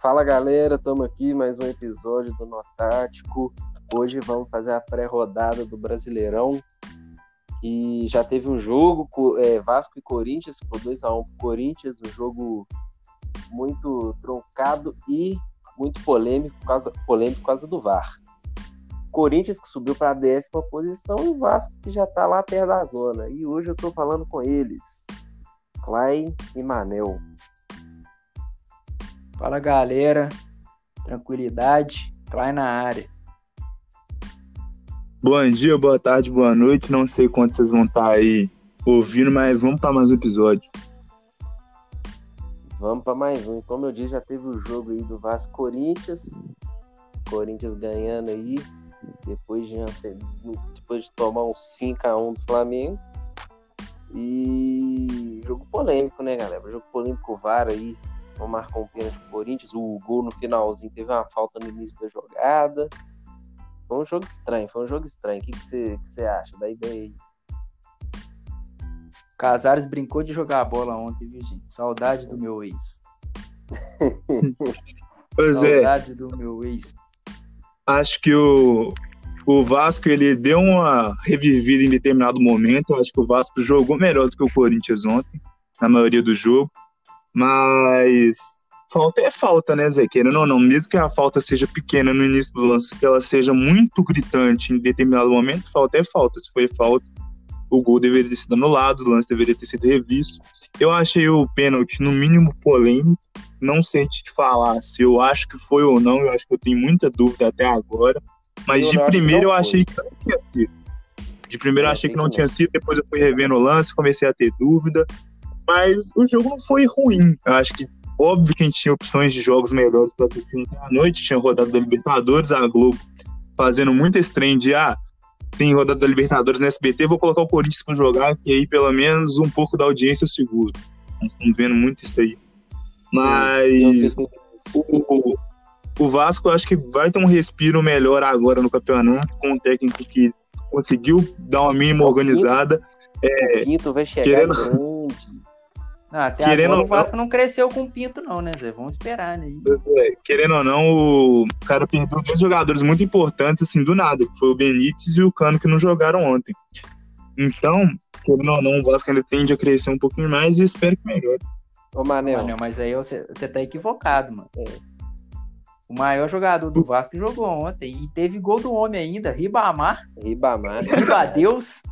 Fala galera, estamos aqui mais um episódio do Notático. Hoje vamos fazer a pré-rodada do Brasileirão. E já teve um jogo, é, Vasco e Corinthians, por 2x1 pro Corinthians, um jogo muito truncado e muito polêmico por causa, polêmico por causa do VAR. Corinthians que subiu para a décima posição e o Vasco que já está lá perto da zona. E hoje eu estou falando com eles, Klein e Manel. Fala galera, tranquilidade, Klein na área. Bom dia, boa tarde, boa noite. Não sei quanto vocês vão estar aí ouvindo, mas vamos para mais um episódio. Vamos para mais um. Como eu disse, já teve o jogo aí do Vasco Corinthians. Corinthians ganhando aí, depois de, depois de tomar um 5x1 do Flamengo. E jogo polêmico, né, galera? Jogo polêmico, o VAR aí não marcou um pênalti pro Corinthians. O gol no finalzinho teve uma falta no início da jogada. Foi um jogo estranho, foi um jogo estranho. O que você que que acha da ideia aí? Casares brincou de jogar a bola ontem, viu, gente? Saudade do meu ex. pois é. Saudade é. do meu ex. Acho que o, o Vasco ele deu uma revivida em determinado momento. Acho que o Vasco jogou melhor do que o Corinthians ontem, na maioria do jogo. Mas falta é falta, né, Zé? Querendo ou não, mesmo que a falta seja pequena no início do lance, que ela seja muito gritante em determinado momento, falta é falta. Se foi falta, o gol deveria ter sido anulado, o lance deveria ter sido revisto. Eu achei o pênalti, no mínimo, polêmico. Não sei te falar se eu acho que foi ou não, eu acho que eu tenho muita dúvida até agora. Mas eu de primeiro eu achei que não tinha sido. De primeiro eu achei que não tinha sido, depois eu fui revendo o lance, comecei a ter dúvida. Mas o jogo não foi ruim. Eu acho que Óbvio que a gente tinha opções de jogos melhores para assistir à noite, tinha rodada da Libertadores, a Globo fazendo muito estranho de ah, tem rodada da Libertadores no SBT, vou colocar o Corinthians para jogar, que aí pelo menos um pouco da audiência segura. Nós estamos vendo muito isso aí. Mas o, o Vasco acho que vai ter um respiro melhor agora no campeonato, com um técnico que conseguiu dar uma mínima organizada. É, o Quinto vai chegar querendo... Não, até Querendo agora o Vasco não... não cresceu com o Pinto, não, né, Zé? Vamos esperar, né? É, querendo ou não, o cara perdeu dois jogadores muito importantes, assim, do nada, que foi o Benítez e o Cano, que não jogaram ontem. Então, querendo ou não, o Vasco ainda tende a crescer um pouquinho mais e espero que melhore. Ô, Manel. Manel mas aí você, você tá equivocado, mano. É. O maior jogador do Vasco jogou ontem e teve gol do homem ainda, Ribamar. Ribamar. Ribadeus.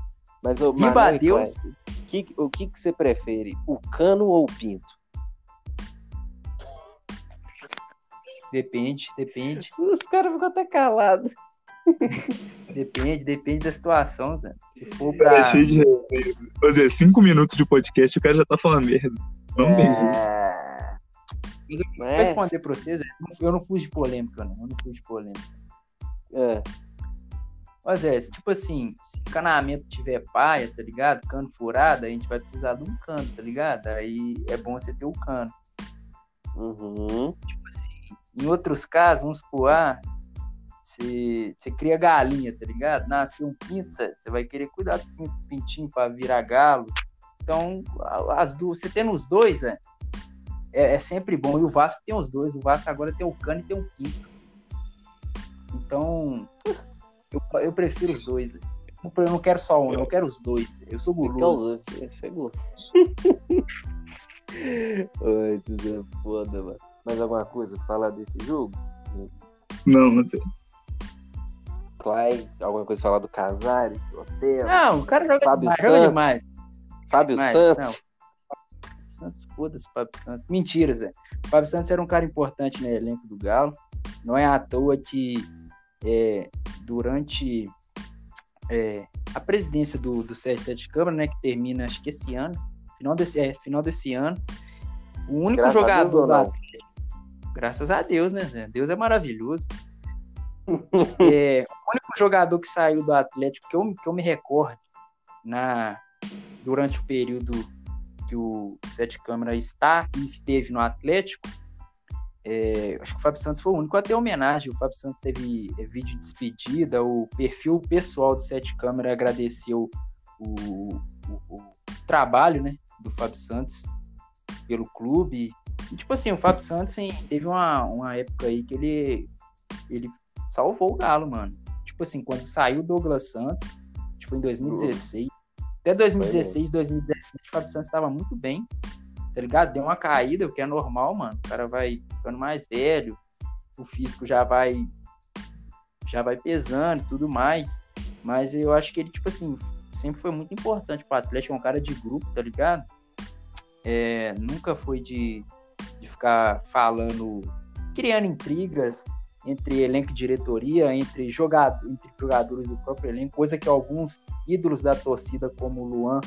Mas o Ribadeus. Manel, que, o que, que você prefere, o cano ou o pinto? Depende, depende. Os caras ficam até calados. Depende, depende da situação, Zé. Se for pra. É cheio de Zé, cinco minutos de podcast, o cara já tá falando merda. Vamos é... Mas eu vou é. responder pra vocês, eu não fui de polêmica, não. Eu não fui de polêmica. É. Mas é, tipo assim, se canamento tiver paia, tá ligado? Cano furado, a gente vai precisar de um cano, tá ligado? Aí é bom você ter o um cano. Uhum. Tipo assim, em outros casos, vamos supor, ah, você, você cria galinha, tá ligado? Nasceu um pinto, você vai querer cuidar do pinto, pintinho pra virar galo. Então, as duas, você tendo os dois, é, é, é sempre bom. E o Vasco tem os dois. O Vasco agora tem o cano e tem o pinto. Então, eu, eu prefiro os dois. Eu não quero só um, eu quero os dois. Eu sou guloso. Você é guloso. Oi, tudo é foda, mano. Mais alguma coisa pra falar desse jogo? Não, não sei. Clay, alguma coisa pra falar do Casares, hotel? Não, o cara joga Fábio demais, Santos. demais. Fábio demais, Santos. Não. Santos, foda-se, Fábio Santos. Mentira, Zé. Fábio Santos era um cara importante no elenco do Galo. Não é à toa que é, durante é, a presidência do, do CS7 Câmara, né, que termina acho que esse ano, final desse, é, final desse ano, o único graças jogador do Atlético, graças a Deus, né, Zé? Deus é maravilhoso. é, o único jogador que saiu do Atlético que eu, que eu me recordo na, durante o período que o Sete Câmara está e esteve no Atlético é, acho que o Fábio Santos foi o único a ter homenagem. O Fábio Santos teve é, vídeo de despedida, o perfil pessoal do Sete Câmara agradeceu o, o, o, trabalho né, do Fábio Santos pelo clube. E, tipo assim, o Fábio Santos assim, teve uma, uma época aí que ele, ele salvou o Galo, mano. Tipo assim, quando saiu o Douglas Santos, foi em 2016. Até 2016, 2017, o Fábio Santos estava muito bem, tá ligado? Deu uma caída, o que é normal, mano. O cara vai ficando mais velho, o físico já vai já vai pesando e tudo mais. Mas eu acho que ele, tipo assim, sempre foi muito importante pro Atlético, é um cara de grupo, tá ligado? É, nunca foi de, de ficar falando, criando intrigas entre elenco e diretoria, entre, jogado, entre jogadores do próprio elenco, coisa que alguns ídolos da torcida, como o Luan,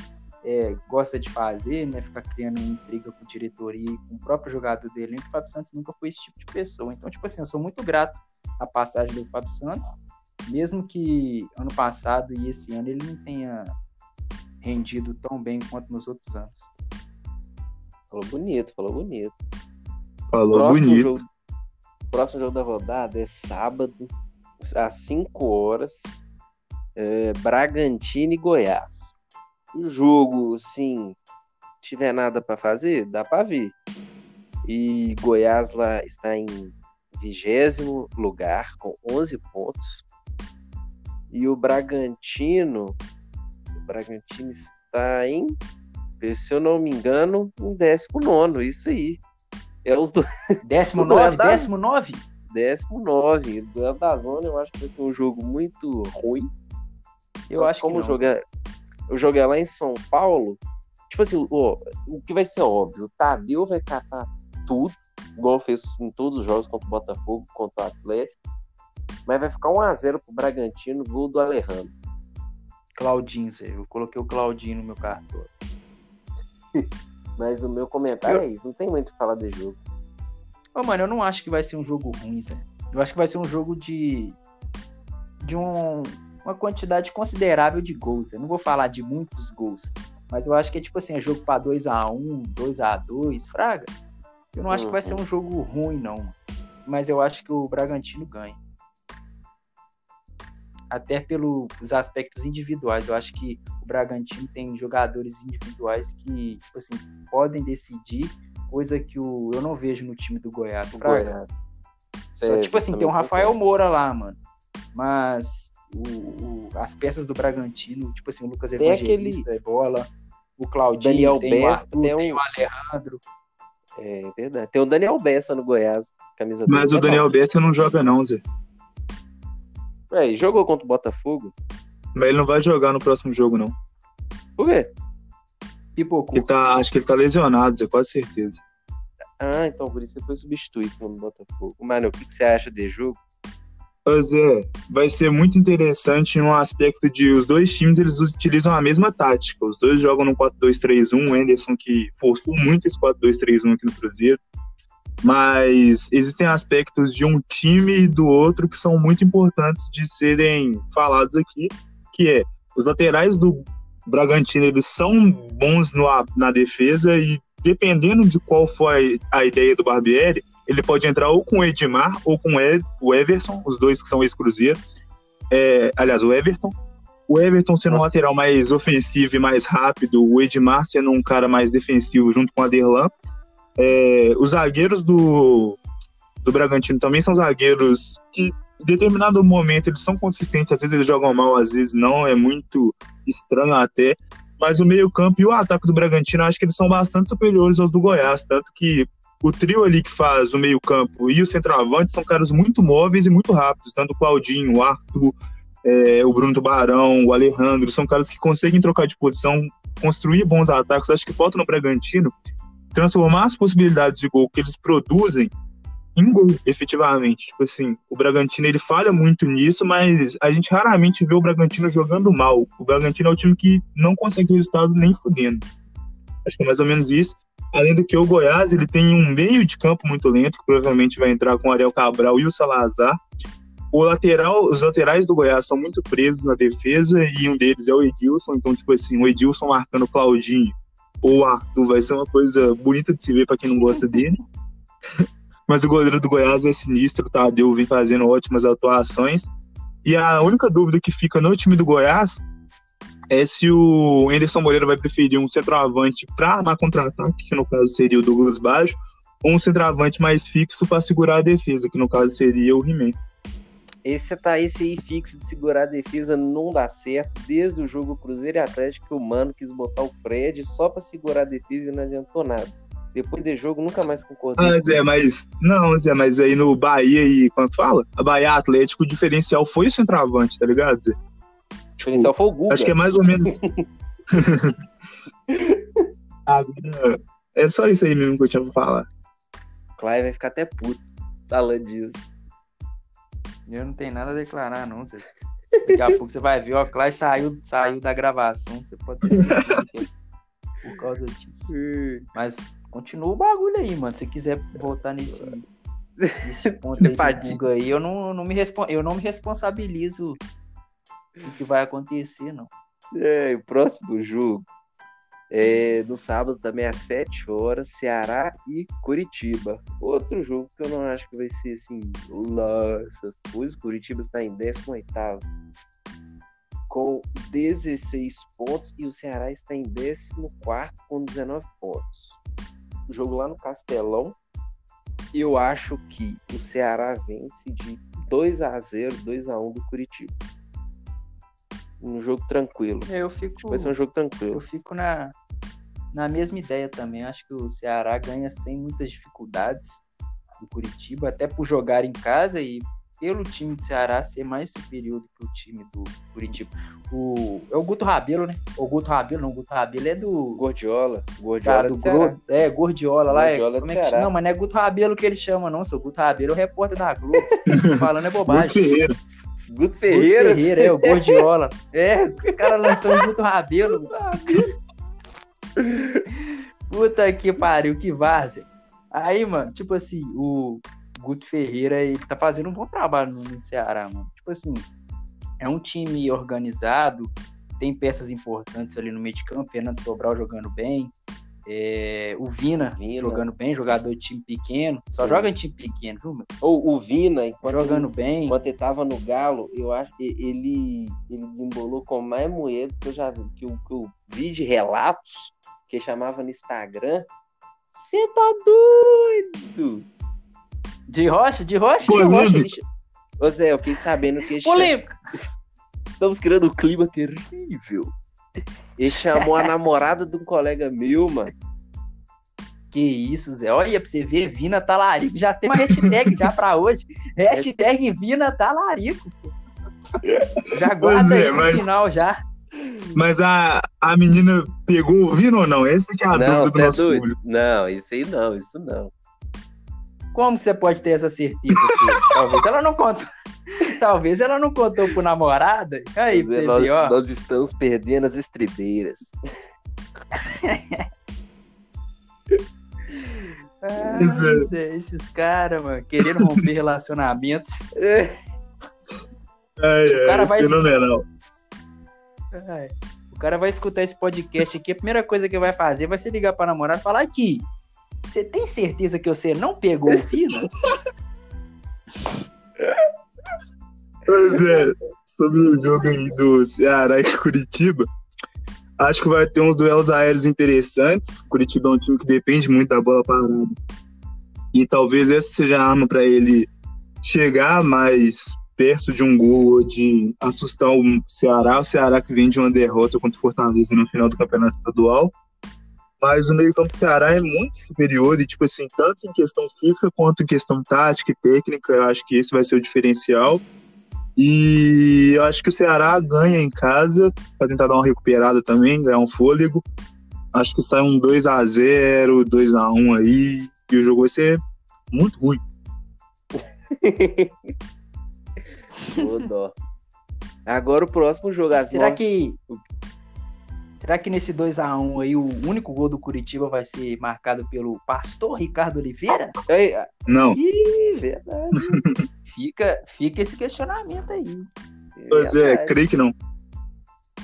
é, gosta de fazer, né? Ficar criando intriga com diretoria e com o próprio jogador do elenco. O Fábio Santos nunca foi esse tipo de pessoa. Então, tipo assim, eu sou muito grato à passagem do Fábio Santos, mesmo que ano passado e esse ano ele não tenha rendido tão bem quanto nos outros anos. Falou bonito, falou bonito. Falou próximo bonito. Jogo, próximo jogo da rodada é sábado, às 5 horas, é, Bragantino e Goiás. O jogo, sim, tiver nada para fazer, dá para ver. E Goiás lá está em vigésimo lugar com 11 pontos. E o Bragantino, o Bragantino está em, se eu não me engano, em 19, isso aí. É os do 19, da- 19? 19. Do da zona, eu acho que vai ser um jogo muito ruim. Eu Só acho como que não. o jogo é lá em São Paulo, tipo assim, ó, o que vai ser óbvio, o Tadeu vai catar tudo, igual fez em todos os jogos contra o Botafogo, contra o Atlético, mas vai ficar 1x0 pro Bragantino, gol do Alejandro. Claudinho, Zé. Eu coloquei o Claudinho no meu cartão. Mas o meu comentário Eu- é isso, não tem muito o que falar de jogo. Ô, mano, eu não acho que vai ser um jogo ruim, Zé. Eu acho que vai ser um jogo de. de um- uma quantidade considerável de gols. Eu não vou falar de muitos gols. Mas eu acho que é tipo assim, é jogo pra 2x1, 2x2, Fraga. Eu não acho que vai ser um jogo ruim, não. Mas eu acho que o Bragantino ganha. Até pelos aspectos individuais. Eu acho que o Bragantino tem jogadores individuais que, tipo assim, podem decidir, coisa que o, eu não vejo no time do Goiás. Goiás. Só, Sério, tipo assim, tem o Rafael. Moura lá, mano. Mas o, o- as peças do Bragantino, tipo assim, o Lucas Tem Evangelista, é bola, o Claudinho, Daniel tem o Bessa, Arthur, tem tem, um- o Alejandro. É verdade. Tem o Daniel Bessa no Goiás, camisa Mas dele. o Daniel Bessa não joga, não, Zé. É, e jogou contra o Botafogo. Mas ele não vai jogar no próximo jogo, não. Por quê? Pipocou. Ele tá, acho que ele tá lesionado, Zé, quase certeza. Ah, então por isso ele foi substituído no Botafogo. Mano, o que, que você acha de jogo? Zé, vai ser muito interessante no aspecto de os dois times eles utilizam a mesma tática. Os dois jogam no 4-2-3-1. O Anderson que forçou muito esse 4-2-3-1 aqui no Cruzeiro. Mas existem aspectos de um time e do outro que são muito importantes de serem falados aqui, que é os laterais do Bragantino eles são bons no, na defesa e dependendo de qual foi a ideia do Barbieri, ele pode entrar ou com o Edmar ou com o Everson, os dois que são ex-Cruzeiro. É, aliás, o Everton. O Everton sendo um Nossa. lateral mais ofensivo e mais rápido, o Edmar sendo um cara mais defensivo junto com o Aderlan. É, os zagueiros do, do Bragantino também são zagueiros que, em determinado momento, eles são consistentes. Às vezes eles jogam mal, às vezes não. É muito estranho até. Mas o meio-campo e o ataque do Bragantino, acho que eles são bastante superiores aos do Goiás. Tanto que o trio ali que faz o meio-campo e o centroavante são caras muito móveis e muito rápidos. Tanto o Claudinho, o Arthur, é, o Bruno Tubarão, o Alejandro, são caras que conseguem trocar de posição, construir bons ataques. Acho que falta no Bragantino transformar as possibilidades de gol que eles produzem em gol, efetivamente. Tipo assim, o Bragantino ele falha muito nisso, mas a gente raramente vê o Bragantino jogando mal. O Bragantino é o time que não consegue resultado nem fudendo. Acho que é mais ou menos isso. Além do que o Goiás, ele tem um meio de campo muito lento, que provavelmente vai entrar com o Ariel Cabral e o Salazar. O lateral, os laterais do Goiás são muito presos na defesa e um deles é o Edilson. Então, tipo assim, o Edilson marcando o Claudinho ou o Arthur vai ser uma coisa bonita de se ver para quem não gosta dele. Mas o goleiro do Goiás é sinistro, o Tadeu vem fazendo ótimas atuações. E a única dúvida que fica no time do Goiás é se o Anderson Moreira vai preferir um centroavante para armar contra-ataque, que no caso seria o Douglas Baggio, ou um centroavante mais fixo para segurar a defesa, que no caso seria o He-Man. Esse tá esse aí fixo de segurar a defesa não dá certo. Desde o jogo Cruzeiro e Atlético, o Mano quis botar o Fred só para segurar a defesa e não adiantou nada. Depois de jogo, nunca mais concordei. Ah, Zé, mas. Não, Zé, mas aí no Bahia e. Quando fala? A Bahia Atlético, o diferencial foi o centroavante, tá ligado, Zé? O diferencial foi o Guga. Acho que é mais ou menos. Agora, é só isso aí mesmo que eu tinha pra falar. Clay vai ficar até puto falando disso. Eu não tenho nada a declarar, não. Daqui a pouco você vai ver, ó, Clay saiu, saiu da gravação. Você pode ter é por causa disso. Mas continua o bagulho aí, mano. Se quiser voltar nesse, nesse ponto aí, aí eu não, não me eu não me responsabilizo do que vai acontecer, não. É, o próximo jogo é no sábado também às 7 horas, Ceará e Curitiba. Outro jogo que eu não acho que vai ser assim, lá, essas coisas. Curitiba está em 18 com 16 pontos e o Ceará está em 14 com 19 pontos. O jogo lá no Castelão, eu acho que o Ceará vence de 2 a 0 2 a 1 do Curitiba um jogo tranquilo. Eu fico. Vai ser um jogo tranquilo. Eu fico na, na mesma ideia também. Acho que o Ceará ganha sem muitas dificuldades do Curitiba, até por jogar em casa e pelo time do Ceará ser mais superior do que o time do Curitiba. O, é o Guto Rabelo, né? O Guto Rabelo, não, o Guto Rabelo é do. Gordiola. Gordiola. Tá, do Gro... É, Gordiola lá. Gordiola é, como é que... Não, mas não é Guto Rabelo que ele chama, não. Seu Guto Rabelo é o repórter da Globo. falando é bobagem. Guto Ferreira. Guto Ferreira, é, o Gordiola. é, os caras lançando Guto Rabelo. Puta que pariu, que vaza. Aí, mano, tipo assim, o Guto Ferreira, ele tá fazendo um bom trabalho no Ceará, mano. Tipo assim, é um time organizado, tem peças importantes ali no meio de campo, Fernando Sobral jogando bem, é, o Vina, Vina, jogando bem, jogador de time pequeno. Só Sim. joga em time pequeno, viu, meu? Ou o Vina, jogando ele, bem. Enquanto ele tava no Galo, eu acho que ele, ele desembolou com mais moeda que eu já vi, que eu, que eu vi de relatos que chamava no Instagram. Você tá doido? De rocha? De rocha? De rocha. Ele... Ô Zé, eu fiquei sabendo que... Polêmica! Estamos criando um clima terrível. Ele chamou a namorada de um colega meu, mano. Que isso, Zé. Olha pra você ver, Vina Talarico. Já tem uma hashtag já pra hoje. Hashtag Vina Talarico. Já guarda é, aí no mas... final já. Mas a, a menina pegou o Vina ou não? Essa que é a não, dúvida do é nosso é público. Não, isso aí não, isso não. Como que você pode ter essa certeza? Talvez ela não contou. Talvez ela não contou pro namorada. Aí, pra você nós, ver, ó. Nós estamos perdendo as estribeiras. ah, é. esses caras, mano, querendo romper relacionamentos. É. Ai, o cara vai fenomenal. O cara vai escutar esse podcast aqui, a primeira coisa que vai fazer vai ser ligar pra namorada e falar aqui. Você tem certeza que você não pegou o fino? Pois é, sobre o jogo aí do Ceará e Curitiba, acho que vai ter uns duelos aéreos interessantes. Curitiba é um time que depende muito da bola parada. E talvez essa seja a arma para ele chegar mais perto de um gol ou de assustar o Ceará. O Ceará que vem de uma derrota contra o Fortaleza no final do Campeonato Estadual. Mas o meio-campo do Ceará é muito superior e, tipo assim, tanto em questão física quanto em questão tática e técnica, eu acho que esse vai ser o diferencial. E eu acho que o Ceará ganha em casa para tentar dar uma recuperada também, ganhar um fôlego. Acho que sai um 2 a 0 2 a 1 aí, e o jogo vai ser muito ruim. Ô dó. Agora o próximo jogo às Será que Será que nesse 2 a 1 aí o único gol do Curitiba vai ser marcado pelo pastor Ricardo Oliveira? Ei, não. Ih, verdade. fica, fica esse questionamento aí. Pois é, creio que não.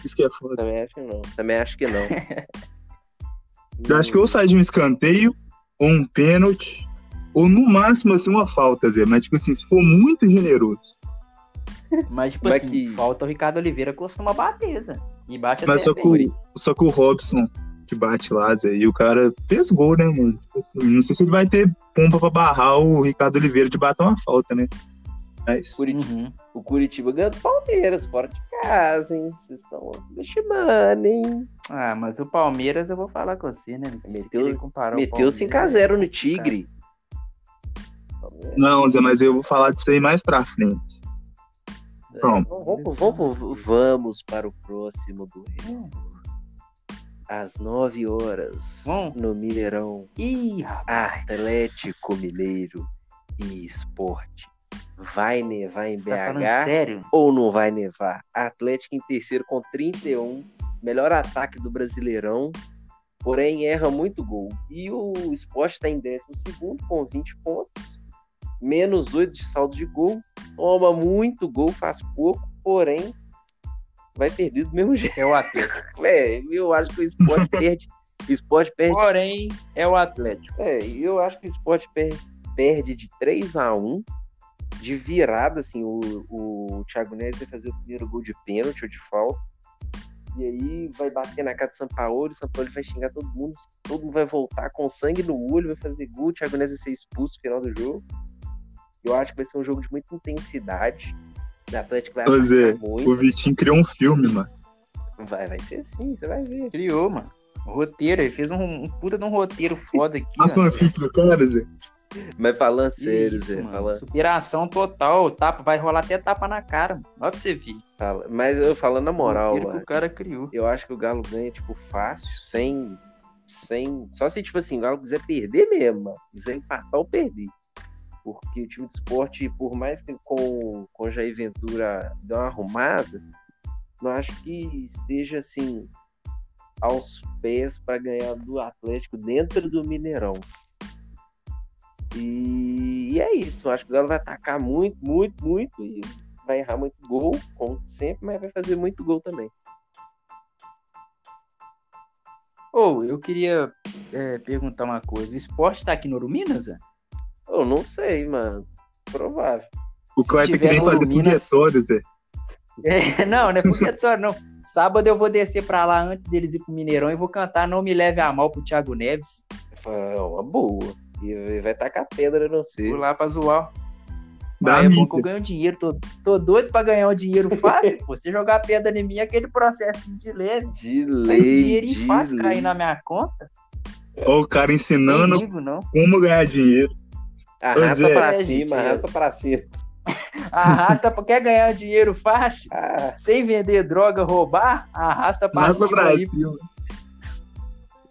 Isso que é foda. Também acho que não. Também acho que não. Eu acho que ou sai de um escanteio, ou um pênalti, ou no máximo assim uma falta, Zé. Mas, tipo assim, se for muito generoso. Mas, tipo Como é assim, é que... falta o Ricardo Oliveira costuma bater, Zé. E bate Mas só que, o, só que o Robson que bate lá, Zé. E o cara fez gol, né, mano? Tipo assim, não sei se ele vai ter pompa pra barrar o Ricardo Oliveira de bater uma falta, né? Mas. Curitiba, uhum. O Curitiba ganhou do Palmeiras, fora de casa, hein? Vocês estão subestimando, hein? Ah, mas o Palmeiras eu vou falar com você, né? Meteu, meteu 5x0 no Tigre. Não, Zé, mas eu vou falar disso aí mais pra frente. Pronto. Vamos, vamos, vamos para o próximo duelo. Às 9 horas, hum. no Mineirão. Ih, Atlético Mineiro e Esporte. Vai nevar em Você BH tá sério? ou não vai nevar? Atlético em terceiro com 31, melhor ataque do Brasileirão, porém erra muito gol. E o Sport está em décimo segundo com 20 pontos, menos 8 de saldo de gol, toma muito gol, faz pouco, porém vai perder do mesmo jeito. É o Atlético. É, eu acho que o Sport perde. O Sport perde. Porém, é o Atlético. É, eu acho que o Sport perde, perde de 3 a 1 de virada, assim, o, o Thiago Neves vai fazer o primeiro gol de pênalti ou de falta. E aí vai bater na cara de São Paulo, São Paulo vai xingar todo mundo, todo mundo vai voltar com sangue no olho, vai fazer gol, o Thiago Neves vai ser expulso no final do jogo. Eu acho que vai ser um jogo de muita intensidade. O Atlético vai pois é, muito. O Vitinho criou um filme, mano. Vai, vai ser assim, você vai ver. Criou, mano. O roteiro, ele fez um, um puta de um roteiro foda aqui. A fanfic do cara, Zé. Mas falando sério, Zé. Falando... Superação total. Tapa, vai rolar até tapa na cara. Mano. Olha pra você ver. Fala... Mas eu falando na moral, mano. que o cara criou. Eu acho que o Galo ganha, tipo, fácil, sem. sem... Só se, tipo assim, o Galo quiser perder mesmo, mano. Quiser empatar ou perder. Porque o time de esporte, por mais que com, com Jair Ventura dê uma arrumada, não acho que esteja assim aos pés para ganhar do Atlético dentro do Mineirão. E, e, é isso. Acho que o Galo vai atacar muito, muito, muito e vai errar muito gol, como sempre, mas vai fazer muito gol também. Ou, oh, eu queria é, perguntar uma coisa. O esporte está aqui no Uruminas? Eu não sei, mano. Provável. O Cleber queria fazer Minas... Zé. É, não, não é foguetório, não. Sábado eu vou descer pra lá antes deles ir pro Mineirão e vou cantar Não Me Leve a Mal pro Thiago Neves. É uma boa. E vai tacar pedra, não sei. Vou lá pra zoar. Dá é bom que eu ganho dinheiro, tô, tô doido pra ganhar um dinheiro fácil. pô. Você jogar pedra em mim, é aquele processo de leve. De lei. Dinheiro fácil cair na minha conta. Olha o cara ensinando ligo, como ganhar dinheiro. Arrasta pra é, cima, arrasta pra cima. Arrasta, quer ganhar dinheiro fácil? Ah. Sem vender droga, roubar? Arrasta pra Arrasta cima. Pra aí. cima.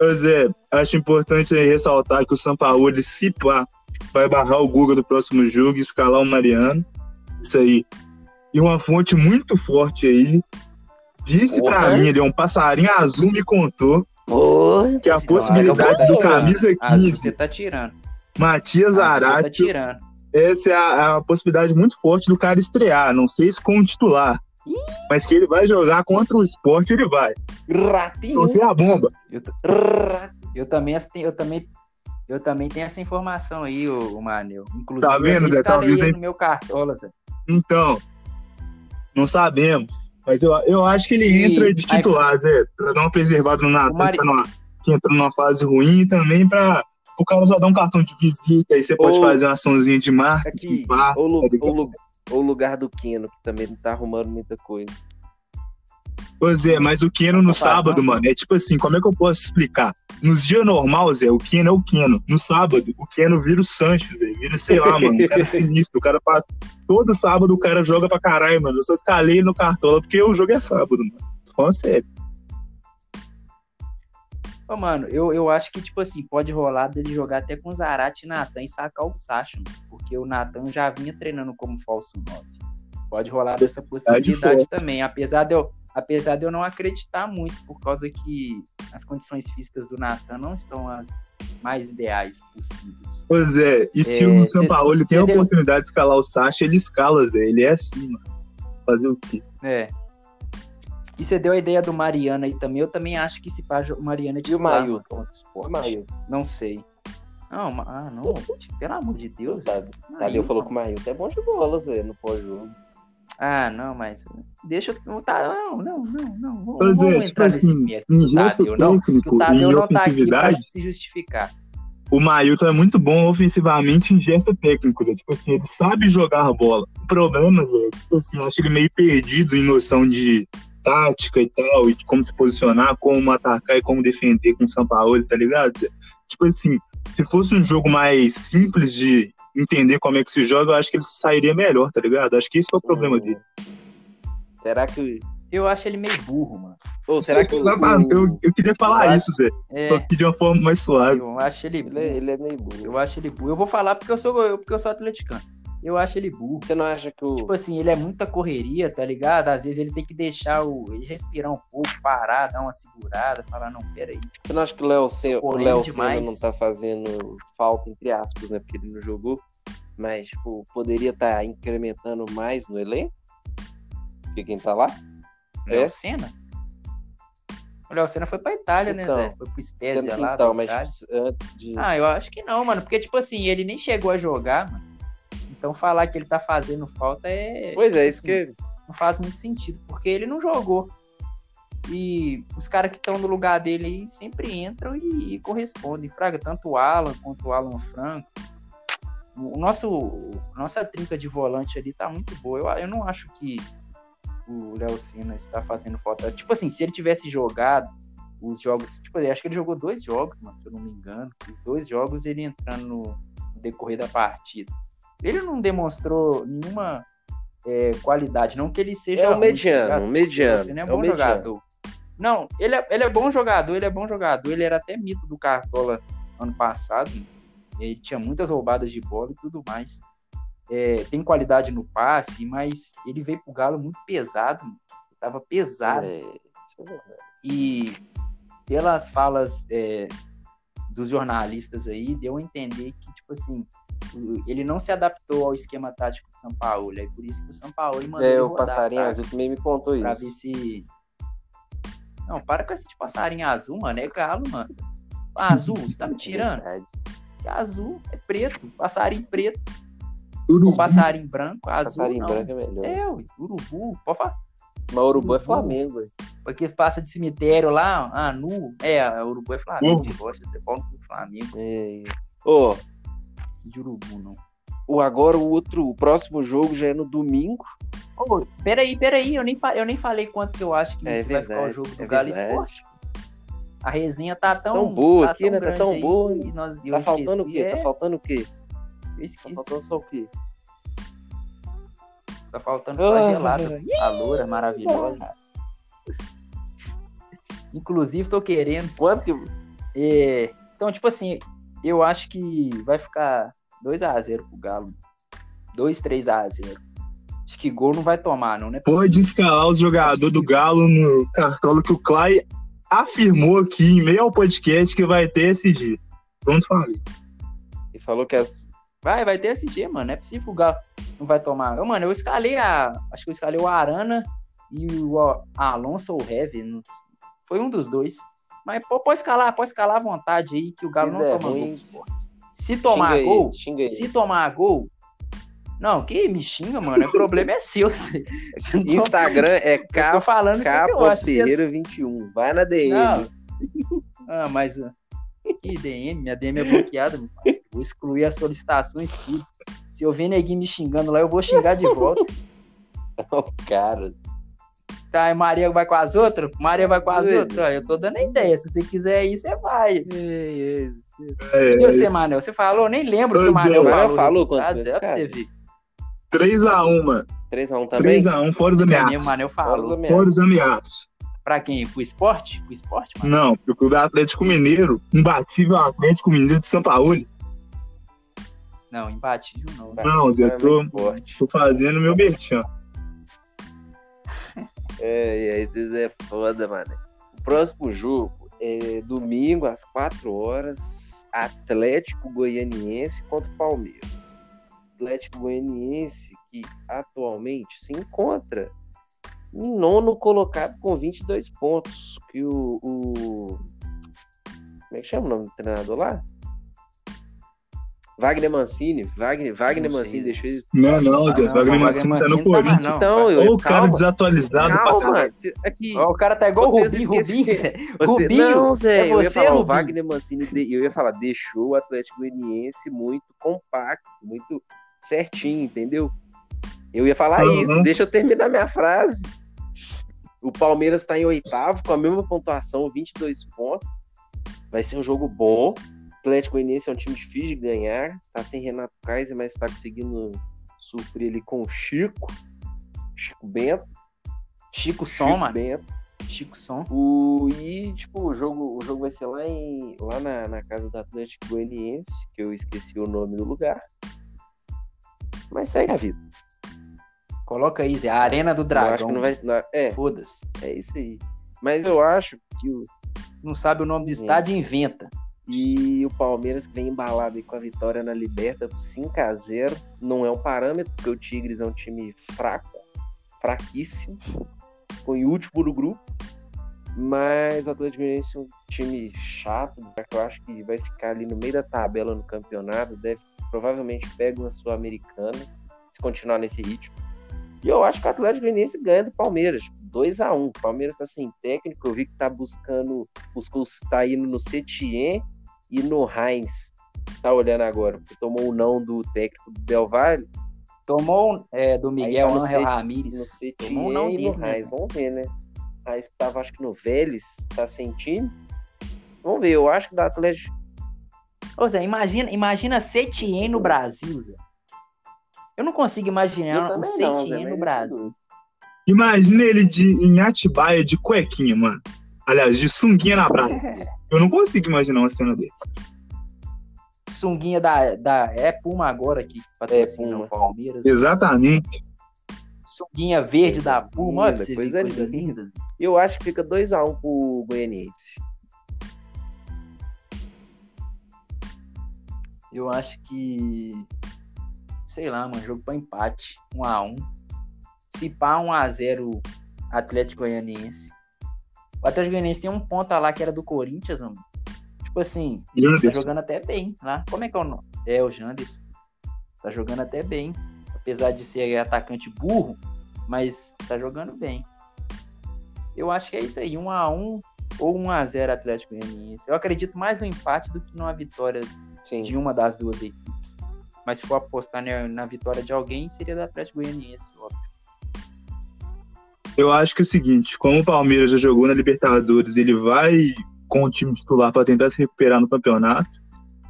Pois é, acho importante ressaltar que o São Paulo, ele, se pá, vai barrar o Guga do próximo jogo e escalar o Mariano. Isso aí. E uma fonte muito forte aí disse Porra. pra mim, ele é um passarinho azul, me contou Porra. que a possibilidade do camisa 15. Azul você tá tirando. Matias Arati. Tá tirando. Essa é a, a, possibilidade muito forte do cara estrear. Não sei se como titular. Mas que ele vai jogar contra o esporte, ele vai. Soltei a bomba. Eu, eu, também, eu, também, eu também tenho essa informação aí, o, o Manel. Inclusive, tá vendo, Zé? Talvez no meu cartola, Zé. Então, não sabemos. Mas eu, eu acho que ele e... entra de titular, aí, Zé, pra dar uma preservada no Natan, Mari... que entrou numa fase ruim também pra o cara já dá um cartão de visita, aí você pode fazer uma açãozinha de marketing. Aqui, pá, ou, tá ou, ou lugar do Keno, que também não tá arrumando muita coisa. Pois é, mas o Keno no sábado, mano, é tipo assim, como é que eu posso explicar? Nos dias normais, Zé, o Keno é o Keno. No sábado, o Keno vira o Sanches, Zé. Vira, sei lá, mano, um cara sinistro. O cara passa. Todo sábado o cara joga pra caralho, mano. Eu só escalei no cartola porque o jogo é sábado, mano. Falando sério. Ô, mano, eu, eu acho que, tipo assim, pode rolar dele jogar até com Zarate e Natan e sacar o Sacha, mano, porque o Natan já vinha treinando como falso 9. Pode rolar dessa possibilidade também, apesar de, eu, apesar de eu não acreditar muito, por causa que as condições físicas do Natan não estão as mais ideais possíveis. Pois é, e se é, o São Paulo ele tem a oportunidade de escalar o Sacha, ele escala, Zé, ele é assim, mano. Fazer o quê? É, e você deu a ideia do Mariana aí também. Eu também acho que se faz o Mariana é de E o Mailton? Não sei. Não, ah, não. Pelo amor de Deus. Sabe? Tadeu falou que o Mailton é bom de bola, Zé, no pós-jogo. Ah, não, mas deixa eu. Tá, não, não, não, não. Vamos, é, vamos tipo entrar nesse assim, mérito em do gesto Tadeu, não. Técnico o Tadeu não tá aqui pra ofensividade, se justificar. o Mailton é muito bom ofensivamente em gesto técnico, Zé. Tipo assim, ele sabe jogar a bola. O problema, Zé, tipo assim, eu acho ele meio perdido em noção de tática e tal, e de como se posicionar, como atacar e como defender com o São Paulo, tá ligado, Zé? Tipo assim, se fosse um jogo mais simples de entender como é que se joga, eu acho que ele sairia melhor, tá ligado? Acho que esse que é o problema dele. Será que. Eu acho ele meio burro, mano. Ou será que o- Exatamente, eu, eu queria falar eu isso, Zé. É, Só que de uma forma mais suave. eu acho ele ele, é, ele é meio burro? Eu acho ele burro. Eu vou falar porque eu sou, eu, porque eu sou atleticano. Eu acho ele burro. Você não acha que o. Tipo assim, ele é muita correria, tá ligado? Às vezes ele tem que deixar o. ele respirar um pouco, parar, dar uma segurada, falar, não, peraí. Você não acha que o Léo Senna, o Léo Senna não tá fazendo falta, entre aspas, né? Porque ele não jogou. Mas, tipo, poderia estar incrementando mais no elenco? Que quem tá lá? É? Léo Senna? O Léo Senna foi pra Itália, Então, né, Zé? Foi pro Spezia lá. então, mas antes de. Ah, eu acho que não, mano. Porque, tipo assim, ele nem chegou a jogar, mano. Então falar que ele tá fazendo falta é. pois é, isso assim, que. não faz muito sentido, porque ele não jogou. E os caras que estão no lugar dele aí sempre entram e, e correspondem. Fraga, tanto o Alan quanto o Alan Franco. O nosso, nossa trinca de volante ali tá muito boa. Eu, eu não acho que o Léo Senna está fazendo falta. Tipo assim, se ele tivesse jogado os jogos. Tipo, acho que ele jogou dois jogos, mano, se eu não me engano. Os dois jogos ele entrando no, no decorrer da partida. Ele não demonstrou nenhuma é, qualidade. Não que ele seja. É mediano, tá o ligado? mediano. Não é é bom o mediano. jogador. Não, ele é, ele é bom jogador, ele é bom jogador. Ele era até mito do Cartola ano passado. Ele tinha muitas roubadas de bola e tudo mais. É, tem qualidade no passe, mas ele veio pro Galo muito pesado. tava pesado. É, é. E pelas falas é, dos jornalistas aí, deu a entender que, tipo assim, ele não se adaptou ao esquema tático do São Paulo. É por isso que o São Paulo mandou É, o rodar, passarinho tá? azul também me contou Pra isso. ver se. Não, para com esse de passarinho azul, mano. É galo, mano. Azul, você tá me tirando? É azul, é preto. Passarinho preto. Com passarinho branco, azul. Passarinho não. branco é melhor. É, ué, urubu. Pode falar. Mas Urubu é Urubu. Flamengo, ué. Porque passa de cemitério lá, ah, nu. É, urubu é Flamengo. Uhum. De rocha, você fala no Flamengo. É. Ô, De urubu, não. o agora o outro, o próximo jogo já é no domingo. Ô, peraí, peraí, eu nem, eu nem falei quanto que eu acho que É vai ficar o verdade, jogo do é Galo verdade. Esporte. A resenha tá tão, Tão boa tá aqui, né? Tá tão boa. que nós, eu Tá faltando o quê? é, Tá faltando o quê? eu Tá faltando só o quê? Tá faltando só a Ah. gelada. A loura maravilhosa. Inclusive, tô querendo. Quanto que. é, Então, tipo assim, eu acho que vai ficar 2x0 pro Galo. 2, 3x0. Acho que gol não vai tomar, não, né? Pode escalar os jogadores do Galo no cartola que o Clay afirmou aqui em meio ao podcast que vai ter SG. Pronto, falei. Ele falou que as. Vai, vai ter SG, mano. Não é possível que o Galo não vai tomar. Eu, mano, eu escalei a. Acho que eu escalei o Arana e o Alonso ou o Heavy. Foi um dos dois. Mas pô, pode escalar, pode escalar à vontade aí, que o Galo Se não toma ruim, gol. Se tomar gol, se tomar gol. Não, que me xinga, mano. O problema é seu. Você, você não Instagram é K, falando eu acho. Você- Ferreira 21. Vai na DM. Não. Ah, mas. ah, Que DM? Minha DM é bloqueada. Vou excluir as solicitações, tudo. Se eu ver neguinho me xingando lá, eu vou xingar de volta. Ô, cara. Tá, e Maria vai com as outras? Maria vai com as Doido. outras? Ó, Eu tô dando a ideia. Se você quiser ir, você vai. Ei, É, E você, Manel? Você falou? Nem lembro se o Pois é, Manel falou. Manel falou quanto é foi, pra você cara? ver. 3x1, mano. 3x1 também? 3x1, fora os É mesmo, o. Manel Fora os falou. Fora os ameaços. Pra quem? Pro esporte? Pro esporte, mano? Não, pro Clube Atlético Mineiro, imbatível Atlético Mineiro de São Paulo. Não, imbatível não. Não, É eu tô, tô fazendo meu merchan. É, é, isso é foda, mano. O próximo jogo é domingo, às 4 horas, Atlético Goianiense contra Palmeiras. Atlético Goianiense que atualmente se encontra em nono colocado com 22 pontos. Que o, o- Como é que chama o nome do treinador lá? Wagner Mancini, Wagner, Wagner Mancini sei, deixou isso. Não, não, Ah, não, Wagner Mancini tá no tá Corinthians. não. Então, eu, Ô, o cara calma, desatualizado pra calma, caralho. se- aqui. Ó, o cara tá igual o Rubinho, Rubinho. Rubinho. não, Zé, é eu ia falar, o. Wagner Mancini, eu ia falar, deixou o Atlético Goianiense muito compacto, muito certinho, entendeu? Eu ia falar Uhum. isso, deixa eu terminar minha frase. O Palmeiras está em oitavo, com a mesma pontuação, 22 pontos. Vai ser um jogo bom. Atlético Goianiense é um time difícil de ganhar. Tá sem Renato Kaiser, mas tá conseguindo suprir ali com o Chico. Chico Bento. Chico Som, Chico mano. Bento. Chico Som. O, e, tipo, o jogo, o jogo vai ser lá, em, lá na, na casa do Atlético Goianiense, que eu esqueci o nome do lugar. Mas segue a vida. Coloca aí, Zé. A Arena do Eu acho Dragão. que não vai. não- é, Foda-se. é isso aí. Mas eu acho que o, Não sabe o nome do estádio, inventa. E o Palmeiras vem embalado com a vitória na Liberta por 5x0 não é um parâmetro, porque o Tigres é um time fraco, fraquíssimo, ficou em último do grupo. Mas o Atlético Goianiense é um time chato, que eu acho que vai ficar ali no meio da tabela no campeonato, deve provavelmente pega uma sul-americana se continuar nesse ritmo. E eu acho que o Atlético Goianiense ganha do Palmeiras, 2 a 1 O Palmeiras tá sem técnico, eu vi que tá buscando, buscou, tá indo no Setien e no Heinz. Tá olhando agora, porque tomou o não do técnico do Del Valle, Tomou é, do Miguel tá no Angel Ramírez. Tomou um não e dele, no? Heinz. Vamos ver, né? Heinz tava, acho que no Vélez, tá sem time. Vamos ver, eu acho que da Atlético Ô, Zé, imagina, imagina Setien no Brasil, Zé. Eu não consigo imaginar um Zé, Setien no eu Brasil. Imagina ele de, em Atibaia de cuequinha, mano. Aliás, de sunguinha na praia. Eu não consigo imaginar uma cena dessa. Sunguinha da, da. É Puma agora que patrocina Puma. Palmeiras. Exatamente. Sunguinha verde da Puma. Olha pra ver, coisa coisa linda. linda. Eu acho que fica 2x1 pro Goianiense. Eu acho que. Sei lá, mano. Jogo pra empate. 1x1. Se pá 1x0 Atlético Goianiense. O Atlético Goianiense tem um ponta lá que era do Corinthians, mano. Tipo assim, tá Janderson. jogando até bem lá. Como é que é o nome? É o Janderson. Tá jogando até bem. Apesar de ser atacante burro, mas tá jogando bem. Eu acho que é isso aí, 1x1 ou 1x0 Atlético Goianiense. Eu acredito mais no empate do que numa vitória Sim. de uma das duas equipes. Mas se for apostar na, na vitória de alguém, seria do Atlético Goianiense, óbvio. Eu acho que é o seguinte, como o Palmeiras já jogou na Libertadores, ele vai com o time titular para tentar se recuperar no campeonato.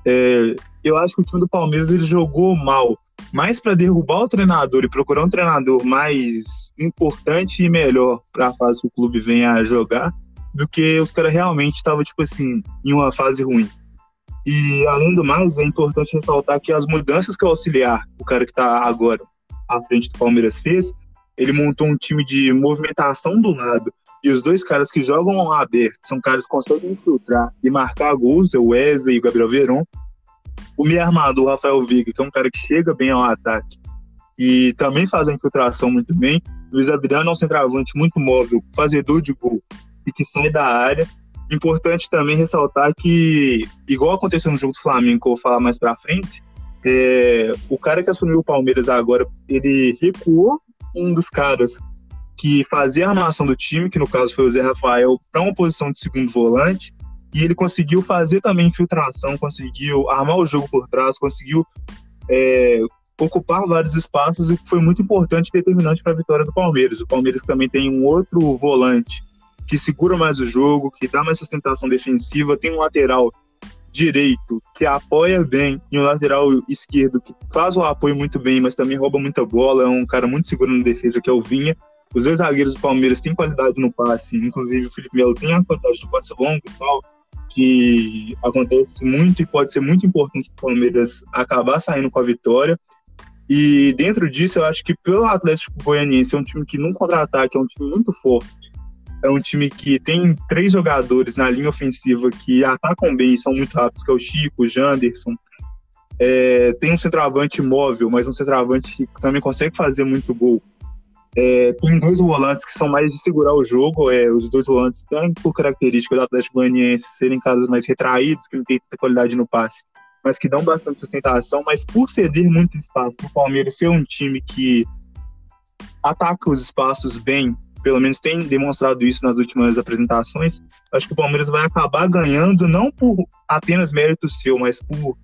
É, eu acho que o time do Palmeiras ele jogou mal, mais para derrubar o treinador e procurar um treinador mais importante e melhor para a fase que o clube venha a jogar, do que os caras realmente estavam tipo assim em uma fase ruim. E além do mais, é importante ressaltar que as mudanças que o auxiliar, o cara que está agora à frente do Palmeiras fez, ele montou um time de movimentação do lado. E os dois caras que jogam aberto são caras que conseguem infiltrar e marcar gols, é o Wesley e o Gabriel Veron. O meio armador, o Rafael Veiga, que é um cara que chega bem ao ataque e também faz a infiltração muito bem. Luiz Adriano é um centroavante muito móvel, fazedor de gol e que sai da área. Importante também ressaltar que, igual aconteceu no jogo do Flamengo, que eu vou falar mais pra frente, é, o cara que assumiu o Palmeiras agora, ele recuou um dos caras que fazia a armação do time, que no caso foi o Zé Rafael, para uma posição de segundo volante, e ele conseguiu fazer também infiltração, conseguiu armar o jogo por trás, conseguiu é, ocupar vários espaços, que foi muito importante e determinante para a vitória do Palmeiras. O Palmeiras também tem um outro volante que segura mais o jogo, que dá mais sustentação defensiva, tem um lateral direito que apoia bem e um lateral esquerdo que faz o apoio muito bem, mas também rouba muita bola, é um cara muito seguro na defesa que é o Vinha. Os dois zagueiros do Palmeiras têm qualidade no passe, inclusive o Felipe Melo tem a qualidade do passe longo e tal, que acontece muito e pode ser muito importante para o Palmeiras acabar saindo com a vitória. E dentro disso, eu acho que pelo Atlético Goianiense é um time que num contra-ataque é um time muito forte. É um time que tem três jogadores na linha ofensiva que atacam bem e são muito rápidos, que é o Chico, o Janderson. É, tem um centroavante móvel, mas um centroavante que também consegue fazer muito gol. É, tem dois volantes que são mais de segurar o jogo. É, os dois volantes têm por característica do Atlético Goianiense serem caras mais retraídos, que não tem tanta qualidade no passe. mas que dão bastante sustentação, mas por ceder muito espaço, o Palmeiras ser um time que ataca os espaços bem, pelo menos tem demonstrado isso nas últimas apresentações, acho que o Palmeiras vai acabar ganhando não por apenas mérito seu, mas por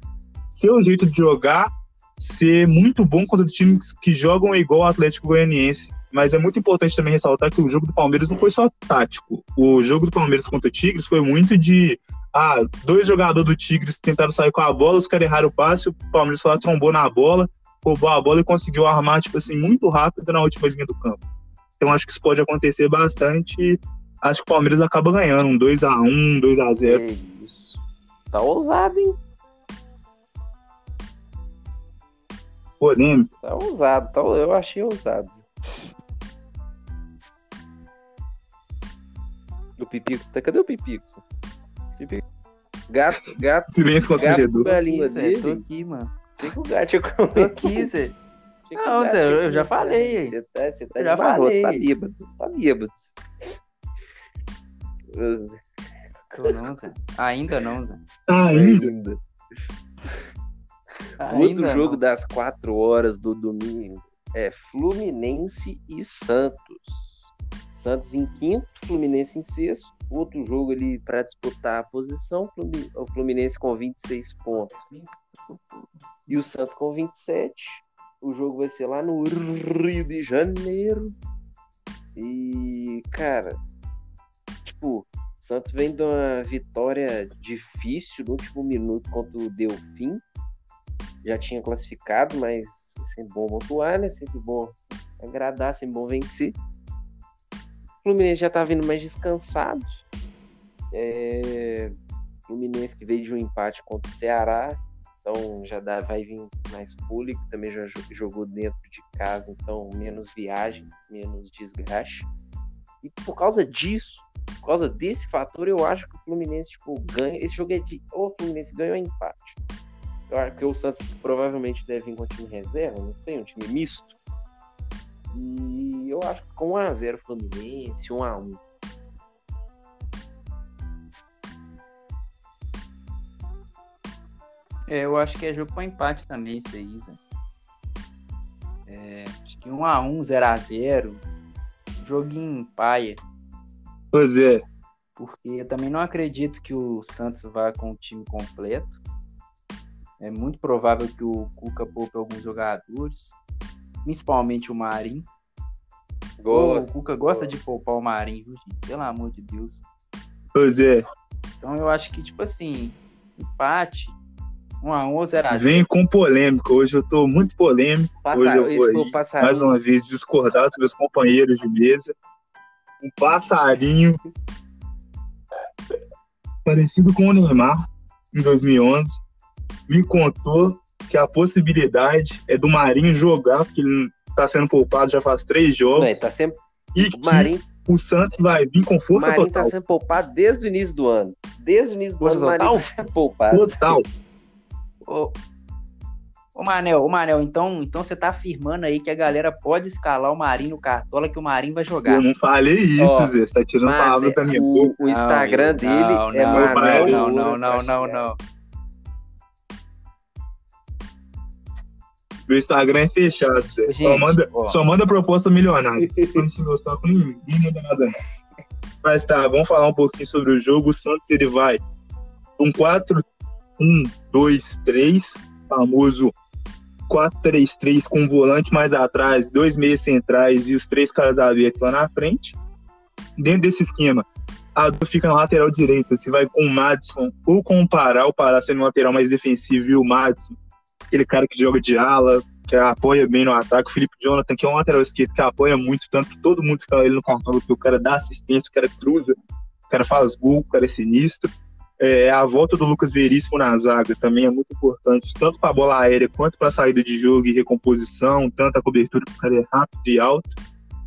seu jeito de jogar ser muito bom contra times que jogam igual o Atlético Goianiense. Mas é muito importante também ressaltar que o jogo do Palmeiras não foi só tático. O jogo do Palmeiras contra o Tigres foi muito de ah, dois jogadores do Tigres tentaram sair com a bola, os caras erraram o passe, o Palmeiras foi lá, trombou na bola, roubou a bola e conseguiu armar, tipo assim, muito rápido na última linha do campo. Então acho que isso pode acontecer bastante acho que o Palmeiras acaba ganhando um 2x1, 2x0. É isso. Tá ousado, hein? Polêmico. Tá ousado, tá, eu achei ousado. O Pipico, tá, cadê o Pipico? Pipico. Gato, gato. Silêncio constrangedor. Gato a língua Zé, dele. tô aqui, mano. Tem que o gato comido. aqui, Zé. Não, Zé, tinha eu já comido. falei. Você tá, você tá Eu já marroto, tá falei. bêbado. Você tá bêbado. Tô não, Zé. Ainda não, Zé. Ainda. Ainda. Outro jogo das 4 horas do domingo é Fluminense e Santos. Santos em quinto, Fluminense em sexto. Outro jogo ali para disputar a posição, o Fluminense com 26 pontos e o Santos com 27. O jogo vai ser lá no Rio de Janeiro. E, cara, tipo, Santos vem de uma vitória difícil no último minuto contra o Delfim já tinha classificado, mas é sempre bom pontuar, né? Sempre bom agradar, sempre bom vencer. O Fluminense já tá vindo mais descansado. É... Fluminense que veio de um empate contra o Ceará, então já dá, vai vir mais fôlego, também já jo- jogou dentro de casa, então menos viagem, menos desgaste. E por causa disso, por causa desse fator, eu acho que o Fluminense tipo, ganha. Esse jogo é de ou o Fluminense ganha ou empate. Eu acho que o Santos provavelmente deve vir com um time reserva, não sei, um time misto. E eu acho que com 1x0 Fluminense, 1x1. É, eu acho que é jogo pra empate também, isso aí, Zé. É, acho que 1x1, 0x0. Joguinho paia. Pois é. Porque eu também não acredito que o Santos vá com o time completo. É muito provável que o Cuca poupe alguns jogadores, principalmente o Marinho. Pô, o Cuca gosta de poupar o Marinho, viu, gente? Pelo amor de Deus. Pois é. Então eu acho que, tipo assim, empate, 1x1 ou 0x0. Vem com polêmica. Hoje eu tô muito polêmico. Hoje eu vou aí, passarinho. mais uma vez, discordar dos meus companheiros de mesa. Um passarinho parecido com o Neymar, em 2011, me contou que a possibilidade é do Marinho jogar, porque ele tá sendo poupado já faz três Não, jogos, ele tá sempre, e o Marinho, o Santos vai vir com o força Marinho total. tá sendo poupado desde o início do ano. Desde o início do Força ano, Marinho tá poupado. Total. Ô, ô Manel, ô Manel, então, então você tá afirmando aí que a galera pode escalar o Marinho no Cartola, que o Marinho vai jogar. Eu não falei isso, Ó, Zé. Você tá tirando palavras da é, minha boca. o Instagram Não, dele não, é não, Manuel não, não, não, não, não, não. Meu Instagram é fechado, Zé. só, Gente, manda, ó. só manda proposta milionária. Ninguém ninguém manda nada. não. Mas tá, vamos falar um pouquinho sobre o jogo. O Santos ele vai um 4, 1, 2, 3, famoso 4-3-3 com volante mais atrás, dois meias centrais e os três caras abertos lá na frente. Dentro desse esquema, a dúvida fica na lateral direita, se vai com o Madison ou com o Pará, o Pará sendo um lateral mais defensivo e o Madison, aquele cara que joga de ala, que apoia bem no ataque, o Felipe Jonathan, que é um lateral esquerdo que apoia muito, tanto que todo mundo escala ele no cartão, porque o cara dá assistência, o cara cruza, o cara faz gol, o cara é sinistro. É, a volta do Lucas Veríssimo na zaga também é muito importante, tanto para a bola aérea quanto para a saída de jogo e recomposição, tanto a cobertura que é rápido e alto.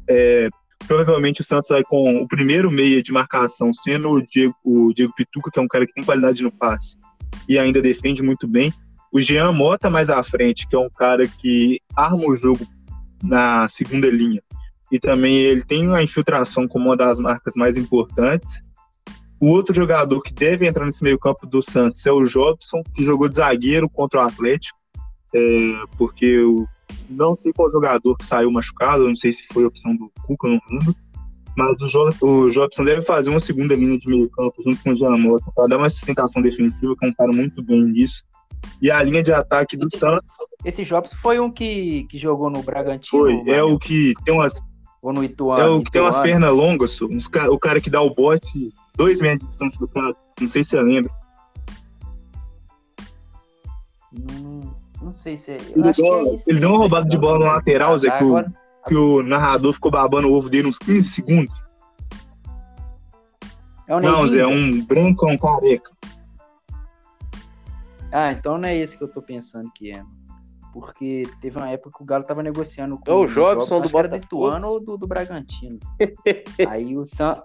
É, provavelmente o Santos vai com o primeiro meia de marcação sendo o Diego, o Diego Pituca, que é um cara que tem qualidade no passe e ainda defende muito bem. O Jean Mota mais à frente, que é um cara que arma o jogo na segunda linha. E também ele tem uma infiltração como uma das marcas mais importantes. O outro jogador que deve entrar nesse meio-campo do Santos é o Jobson, que jogou de zagueiro contra o Atlético, é, porque eu não sei qual jogador que saiu machucado, não sei se foi a opção do Cuca, não lembro. Mas o, jo o Jobson deve fazer uma segunda linha de meio-campo junto com o Gianotto para dar uma sustentação defensiva, que é um cara muito bem nisso. E a linha de ataque do Santos. Esse Jobson foi um que, que jogou no Bragantino? Foi, é o que tem umas. Ou no Ituano? É o que tem umas pernas longas, uns, o cara que dá o bote dois metros de distância do cara. Não sei se você lembra. Não, não sei se é. Ele, deu, é ele deu uma roubada de bola no lateral, Zé, que, o, que o narrador ficou babando o ovo dele uns 15 segundos. É um não, Zé, é um branco, um careca. Ah, então não é esse que eu tô pensando que é. Porque teve uma época que o Galo tava negociando com o Jobson do Botafogo. do Ituano ou do, do Bragantino. aí, o San...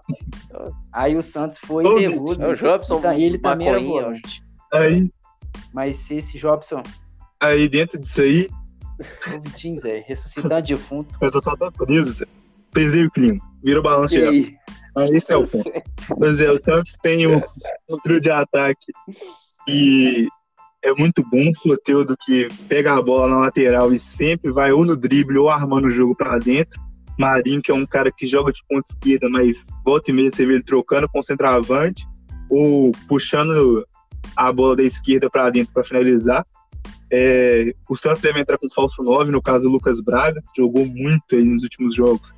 aí o Santos foi nervoso. É o Jobson. Então, ele também era volante. Aí. Mas se esse Jobson. Aí dentro disso aí. O Vitinho, Zé, ressuscitando defunto. Eu tô só preso, Zé. Pesei o clima. Virou balanço geral. Aí esse é o ponto. Pois é, o Santos tem um, um trio de ataque e é muito bom o Soteudo que pega a bola na lateral e sempre vai ou no drible ou armando o jogo para dentro. Marinho, que é um cara que joga de ponta esquerda, mas volta e meia você vê ele trocando com o centroavante ou puxando a bola da esquerda para dentro para finalizar. É, o Santos deve entrar com falso 9, no caso o Lucas Braga, que jogou muito aí nos últimos jogos.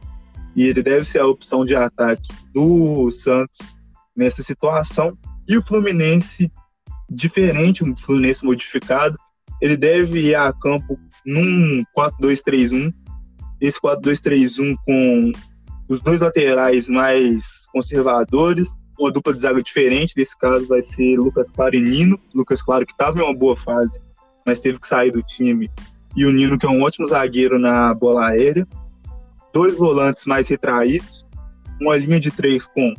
E ele deve ser a opção de ataque do Santos nessa situação. E o Fluminense diferente, um Fluminense modificado. Ele deve ir a campo num 4-2-3-1. Esse 4-2-3-1 com os dois laterais mais conservadores, uma dupla de zaga diferente. Nesse caso vai ser Lucas Claro e Nino. Lucas Claro que estava em uma boa fase, mas teve que sair do time. E o Nino que é um ótimo zagueiro na bola aérea. Dois volantes mais retraídos. Uma linha de três com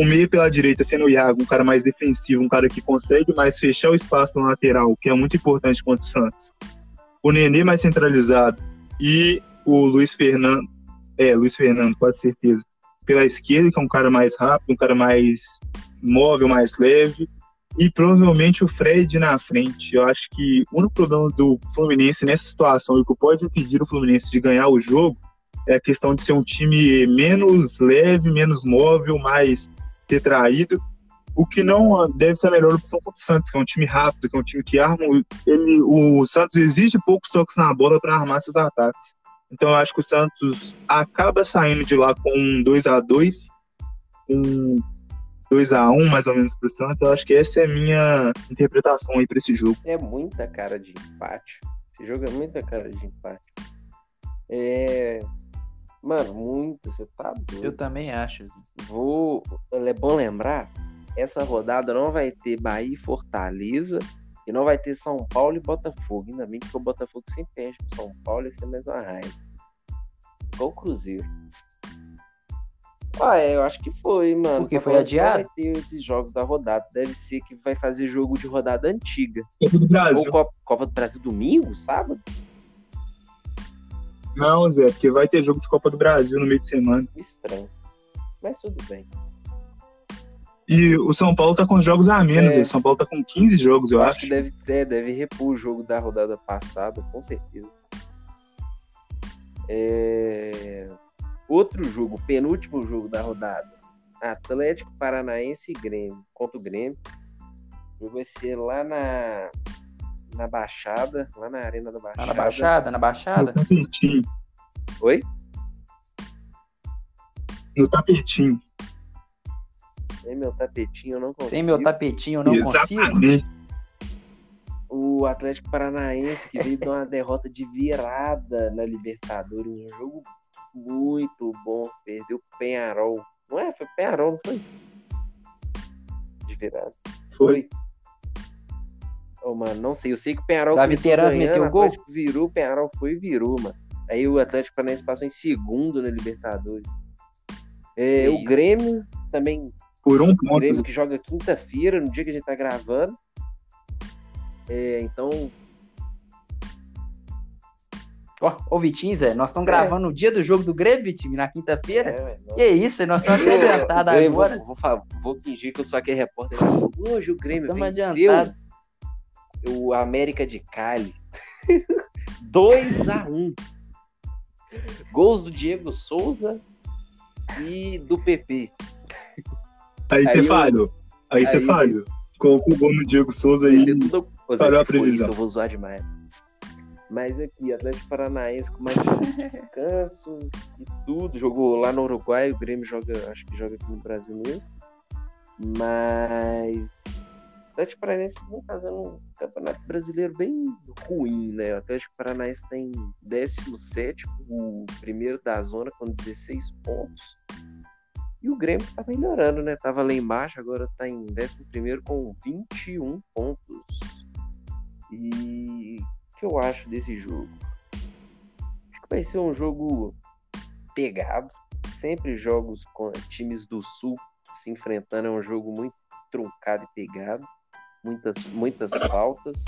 o meio pela direita sendo o Iago, um cara mais defensivo, um cara que consegue mais fechar o espaço no lateral, que é muito importante contra o Santos. O Nenê mais centralizado e o Luiz Fernando, é, Luiz Fernando, quase certeza, pela esquerda, que é um cara mais rápido, um cara mais móvel, mais leve, e provavelmente o Fred na frente. Eu acho que o único problema do Fluminense nessa situação e o que pode impedir o Fluminense de ganhar o jogo é a questão de ser um time menos leve, menos móvel, mais ter traído, o que não deve ser a melhor opção contra o Santos, que é um time rápido, que é um time que arma. Ele, o Santos exige poucos toques na bola para armar seus ataques. Então eu acho que o Santos acaba saindo de lá com um 2 a 2 um 2 a 1 mais ou menos para o Santos. Eu acho que essa é a minha interpretação aí para esse jogo. É muita cara de empate. Esse jogo é muita cara de empate. É, Mano, muito, você tá doido. Eu também acho. Vou. É bom lembrar, essa rodada não vai ter Bahia e Fortaleza e não vai ter São Paulo e Botafogo. Ainda bem que o Botafogo se perde pro São Paulo e ser mais uma raiva. Igual o Cruzeiro. Ah, é, eu acho que foi, mano. Porque foi adiado? Vai ter esses jogos da rodada. Deve ser que vai fazer jogo de rodada antiga. Copa do Brasil. Ou Copa, Copa do Brasil domingo, sábado? Não, Zé, porque vai ter jogo de Copa do Brasil no meio de semana. Estranho. Mas tudo bem. E o São Paulo tá com jogos a menos. É. O São Paulo tá com 15 jogos, eu, acho. acho. que deve ser, deve repor o jogo da rodada passada, com certeza. É... Outro jogo, penúltimo jogo da rodada. Atlético Paranaense e Grêmio. Contra o Grêmio. O jogo vai ser lá na na Baixada, lá na Arena da Baixada. na Baixada, na Baixada? No tapetinho. Oi? No tapetinho. Sem meu tapetinho eu não consigo. Sem meu tapetinho eu não Exatamente. consigo. O Atlético Paranaense que veio de uma derrota de virada na Libertadores, um jogo muito bom, perdeu o Penharol. Não é? Foi Penharol, não foi? De virada. Foi. foi. Oh, mano, não sei. Eu sei que o Penharol Davi Terans meteu o gol? virou, o Penharol foi e virou, mano. Aí o Atlético Paranaense passou em segundo na Libertadores. É, o Grêmio também. Por um ponto. O Grêmio que joga quinta-feira, no dia que a gente tá gravando. É, então. Ó, ô Vitinho, Zé, nós estamos gravando no dia do jogo do Grêmio, Vitinho, na quinta-feira. É. Que isso, nós estamos até adiantados agora. Vou, vou, vou fingir que eu sou aquele repórter. Hoje o Grêmio Estamos venceu adiantados. O América de Cali. 2 a 1 Gols do Diego Souza e do PP. Aí você falhou. Aí você falhou. Colocou o gol no Diego Souza aí. Ô, Zé, Falhou a se for isso, previsão. eu vou zoar demais. Mas aqui, Atlético Paranaense com mais descanso e tudo. Jogou lá no Uruguai, o Grêmio joga, acho que joga aqui no Brasil mesmo. Mas Atlético Paranaense vem fazendo um campeonato brasileiro bem ruim, né? O Atlético Paranaense tem 17, o primeiro da zona com 16 pontos. E o Grêmio tá melhorando, né? Tava lá embaixo, agora tá em 11 com 21 pontos. E o que eu acho desse jogo? Acho que vai ser um jogo pegado. Sempre jogos com times do Sul se enfrentando é um jogo muito truncado e pegado. Muitas, muitas faltas.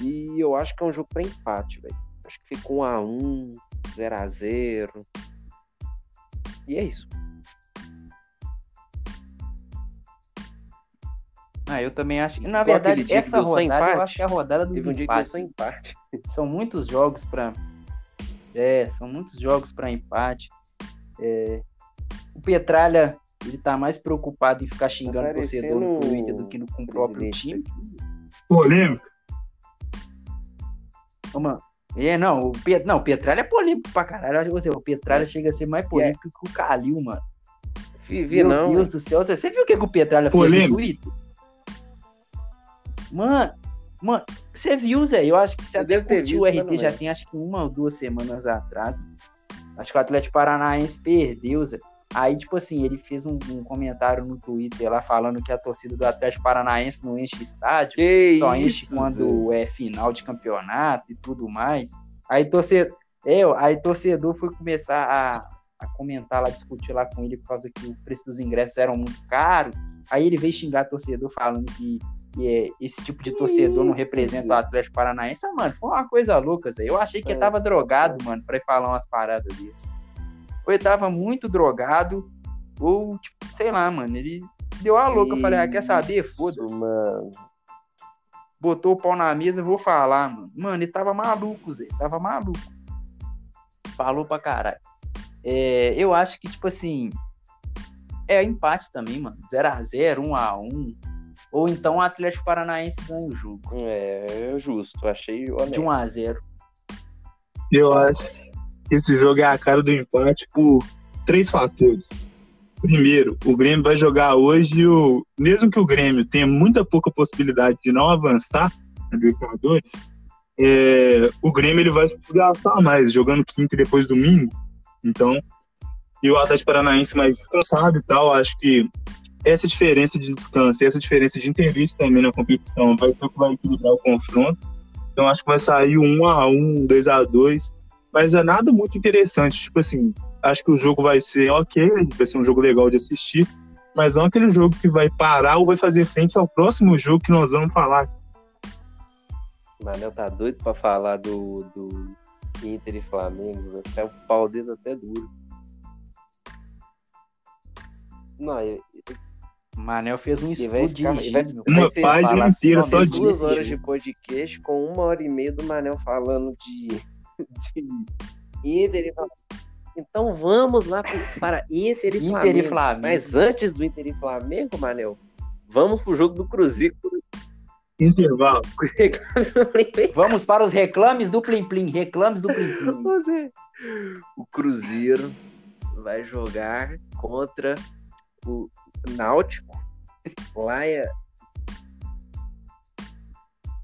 E eu acho que é um jogo para empate, velho. Acho que fica 1 a 1 0 a 0 E é isso. Ah, eu também acho que, na Igual verdade, essa rodada eu acho que é a rodada dos Teve um dia que empates. empate. São muitos jogos para É, são muitos jogos para empate. É, O Petralha, ele tá mais preocupado em ficar xingando o torcedor no Twitter do que no, com o próprio time. Polêmica. Ô, mano, é, não, o Pet... não, o Petralha é polêmico pra caralho. Acho que você, o Petralha chega a ser mais polêmico que o Calil, mano. Vi, vi Meu não. Deus do céu. Você, você viu o que, que o Petralha fez Polêmico. no Twitter? Mano, mano, você viu, Zé? Eu acho que você Eu até curtiu o visto, mas RT já lembro. tem acho que uma ou duas semanas atrás. Acho que o Atlético Paranaense perdeu, Zé. Aí, tipo assim, ele fez um, um comentário no Twitter lá falando que a torcida do Atlético Paranaense não enche estádio Que só isso, enche quando é final de campeonato e tudo mais. Aí torcedor, é, aí torcedor foi começar a, a comentar lá, discutir lá com ele por causa que o preço dos ingressos eram muito caro. Aí ele veio xingar torcedor falando que, que, é, esse tipo de torcedor não representa o Atlético Paranaense. Ah, mano, foi uma coisa louca, Zé. Eu achei que ele É. tava drogado, mano, pra ir falar umas paradas dessas. Ou ele tava muito drogado, ou, tipo, sei lá, mano, ele deu a louca. Eu falei, ah, quer saber? Isso, Foda-se botou o pau na mesa, eu vou falar, mano. Mano, ele tava maluco, Zé. Tava maluco. Falou pra caralho. É, eu acho que, tipo assim. É empate também, mano. 0x0, 1x1. Ou então o Atlético Paranaense ganha o jogo. É justo, achei honesto. De 1x0. Eu acho esse jogo é a cara do empate por três fatores. Primeiro, o Grêmio vai jogar hoje, o... mesmo que o Grêmio tenha muita pouca possibilidade de não avançar na Libertadores, é, o Grêmio ele vai se desgastar mais, jogando quinta e depois domingo. Então, e o Atlético Paranaense mais descansado e tal, acho que essa diferença de descanso e essa diferença de interesse também na competição vai ser o que vai equilibrar o confronto. Então acho que vai sair um 1x1, 2x2, mas é nada muito interessante. Tipo assim, acho que o jogo vai ser ok, vai ser um jogo legal de assistir, mas não aquele jogo que vai parar ou vai fazer frente ao próximo jogo que nós vamos falar. Manel tá doido pra falar do, do Inter e Flamengo. Até o pau dele até duro. Não, eu- O Manel fez um estudo dirigido. Uma página inteira só disso. duas horas de podcast com uma hora e meia do Manel falando de, de Inter e Flamengo. Então vamos lá para Inter e Inter Flamengo. e Flamengo. Mas antes do Inter e Flamengo, Manel, vamos pro jogo do Cruzeiro. Intervalo. Vamos para os reclames do Plim Plim. Reclames do Plim Plim. Você- O Cruzeiro vai jogar contra o Náutico. Lá é...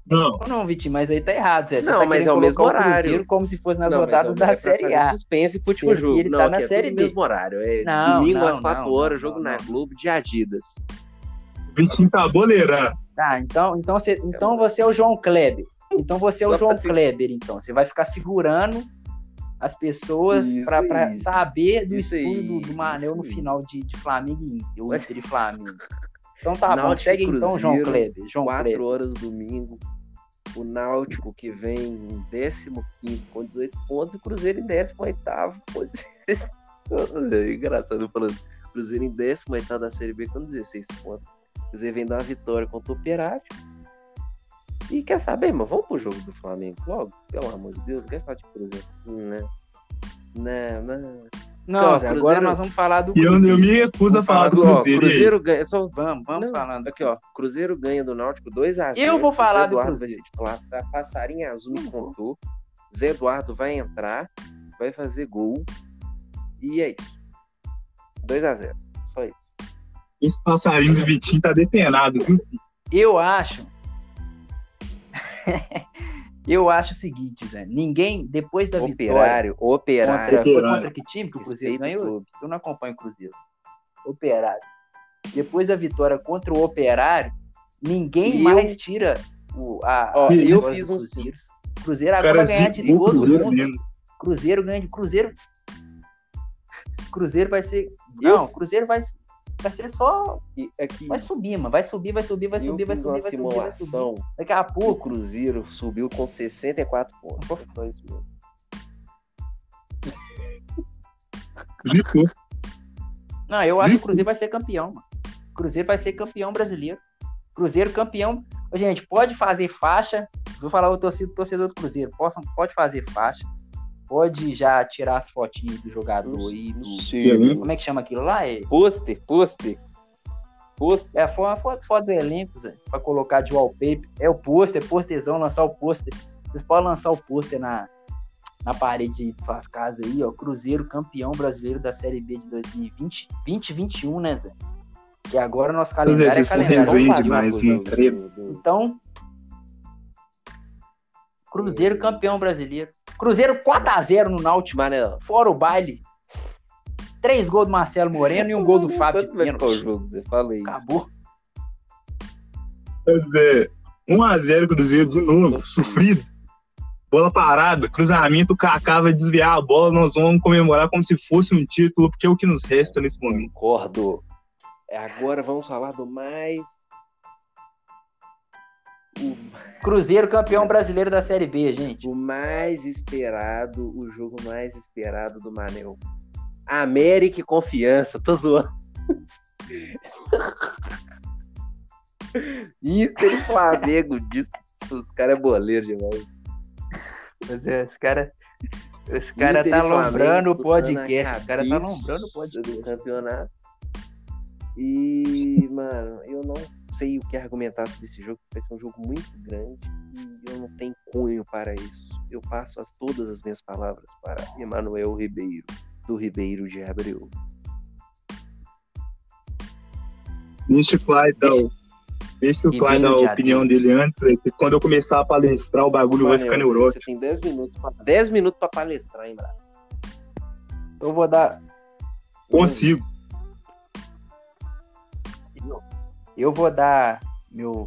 Não, Não, Vitinho, mas aí tá errado, Zé. Você Não, tá mas é o mesmo horário. Cruzeiro como se fosse nas Não, rodadas é- da é Série A. Suspense pro último jogo. ele não, tá na é Série tudo B. mesmo horário. É Não, domingo não, às 4 não, horas, não, jogo não, na. Globo de Adidas. o Vitinho tá boleirando. Tá, então, então, você, então você é o João Kleber. Então você é o Só João Kleber, então. Você vai ficar segurando as pessoas Isso pra, pra aí. saber do Isso estudo aí, do, do Manel no final de, de Flamengo e Inter, ou Inter e Flamengo. Então tá bom, Náutico segue e então, João Cruzeiro, Kleber. João 4 Kleber. horas domingo. o Náutico que vem em 15 com 18 pontos e o Cruzeiro em 18 é engraçado falando. Cruzeiro em 18 da Série B com 16 pontos. O Cruzeiro vem dar uma vitória contra o Operário. E quer saber, mas vamos pro jogo do Flamengo logo? Pelo amor de Deus, quer falar de Cruzeiro? Né? Né, né. Não, Zé, agora nós vamos falar do Cruzeiro. Eu, eu me recuso a falar do Cruzeiro. Ó, Cruzeiro ganha. Só... Vamos, vamos Não, falando. Aqui, ó. Cruzeiro ganha do Náutico 2x0. Eu vou falar do Cruzeiro. Vai ser tá? Passarinho azul me contou. Zé Eduardo vai entrar, vai fazer gol. E é isso. 2x0. Só isso. Esse passarinho do Vitinho tá depenado, viu? Eu acho. Eu acho o seguinte, Zé. Ninguém, depois da operário, vitória. Operário, operário. Foi contra que time que o Cruzeiro ganhou? Eu não acompanho o Cruzeiro. Operário. Depois da vitória contra o Operário, ninguém e mais eu... tira o, a. Ó, a eu fiz um Cruzeiro. Cruzeiro agora vai ganhar de todo Cruzeiro mundo. Mesmo. Cruzeiro ganha de Cruzeiro. Cruzeiro vai ser. Não, Cruzeiro vai vai ser só. Aqui, vai subir, mano. Vai subir, vai subir, vai subir, vai subir, vai subir, vai subir. Daqui a pouco. O Cruzeiro subiu com 64 pontos. Foi só isso mesmo. Não, eu acho que o Cruzeiro vai ser campeão, mano. O Cruzeiro vai ser campeão brasileiro. Cruzeiro campeão. Gente, pode fazer faixa. Vou falar o torcedor, torcedor do Cruzeiro. Posso, pode fazer faixa pode já tirar as fotinhas do jogador aí. Do... Sim. Como é que chama aquilo lá? É... Pôster, pôster. Pôster. É, foi uma foto, foto do elenco, Zé, pra colocar de wallpaper. É o pôster, pôsterzão, lançar o pôster. Vocês podem lançar o pôster na, na parede de suas casas aí, ó. Cruzeiro campeão brasileiro da Série B de 2020, 2021, né, Zé? Que agora nosso calendário é, é calendário. Demais, então, Cruzeiro campeão brasileiro. Cruzeiro 4x0 no Náutico, Mano. fora o baile. Três gols do Marcelo Moreno e um gol do Fábio de pênalti. o jogo, você fala aí. Acabou. Quer dizer, 1x0 Cruzeiro de novo, sofrido. Bola parada, cruzamento, o Kaká vai desviar a bola, nós vamos comemorar como se fosse um título, porque é o que nos resta nesse momento. Concordo. É, agora vamos falar do mais Cruzeiro campeão brasileiro da Série B, gente. O mais esperado, o jogo mais esperado do Manel. América e Confiança, tô zoando. Inter e Flamengo, disso. Os caras é boleiro demais. Mas é, esse cara. Esse cara tá lombrando o podcast. Esse cara tá lombrando o podcast. Do campeonato. E, mano, eu não sei o que argumentar sobre esse jogo, vai ser um jogo muito grande e eu não tenho cunho para isso. Eu passo as, todas as minhas palavras para Emanuel Ribeiro, do Ribeiro de Abreu. Deixa o Clyde dar, deixa o Clyde dar a opinião dele antes, é quando eu começar a palestrar, o bagulho vai ficar neurótico. Você tem 10 minutos para 10 minutos para palestrar, hein, Brado? Eu vou dar. Consigo. Eu vou dar meu,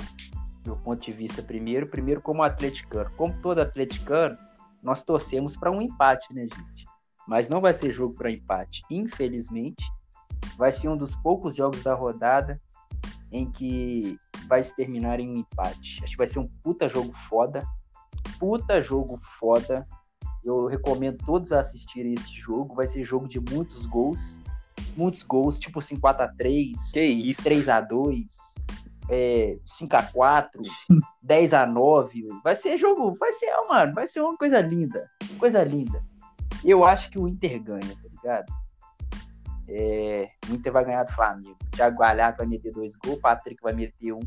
meu ponto de vista primeiro, primeiro como atleticano. Como todo atleticano, nós torcemos para um empate, né, gente? Mas não vai ser jogo para empate. Infelizmente, vai ser um dos poucos jogos da rodada em que vai se terminar em um empate. Acho que vai ser um puta jogo foda. Puta jogo foda. Eu recomendo todos assistirem esse jogo. Vai ser jogo de muitos gols muitos gols, tipo assim, 4x3, que isso? 3x2, é, 5x4, 10x9. Vai ser jogo, vai ser, mano, vai ser uma coisa linda. Coisa linda. Eu acho que o Inter ganha, tá ligado? É, o Inter vai ganhar do Flamengo. O Thiago Galhardo vai meter dois gols, o Patrick vai meter um.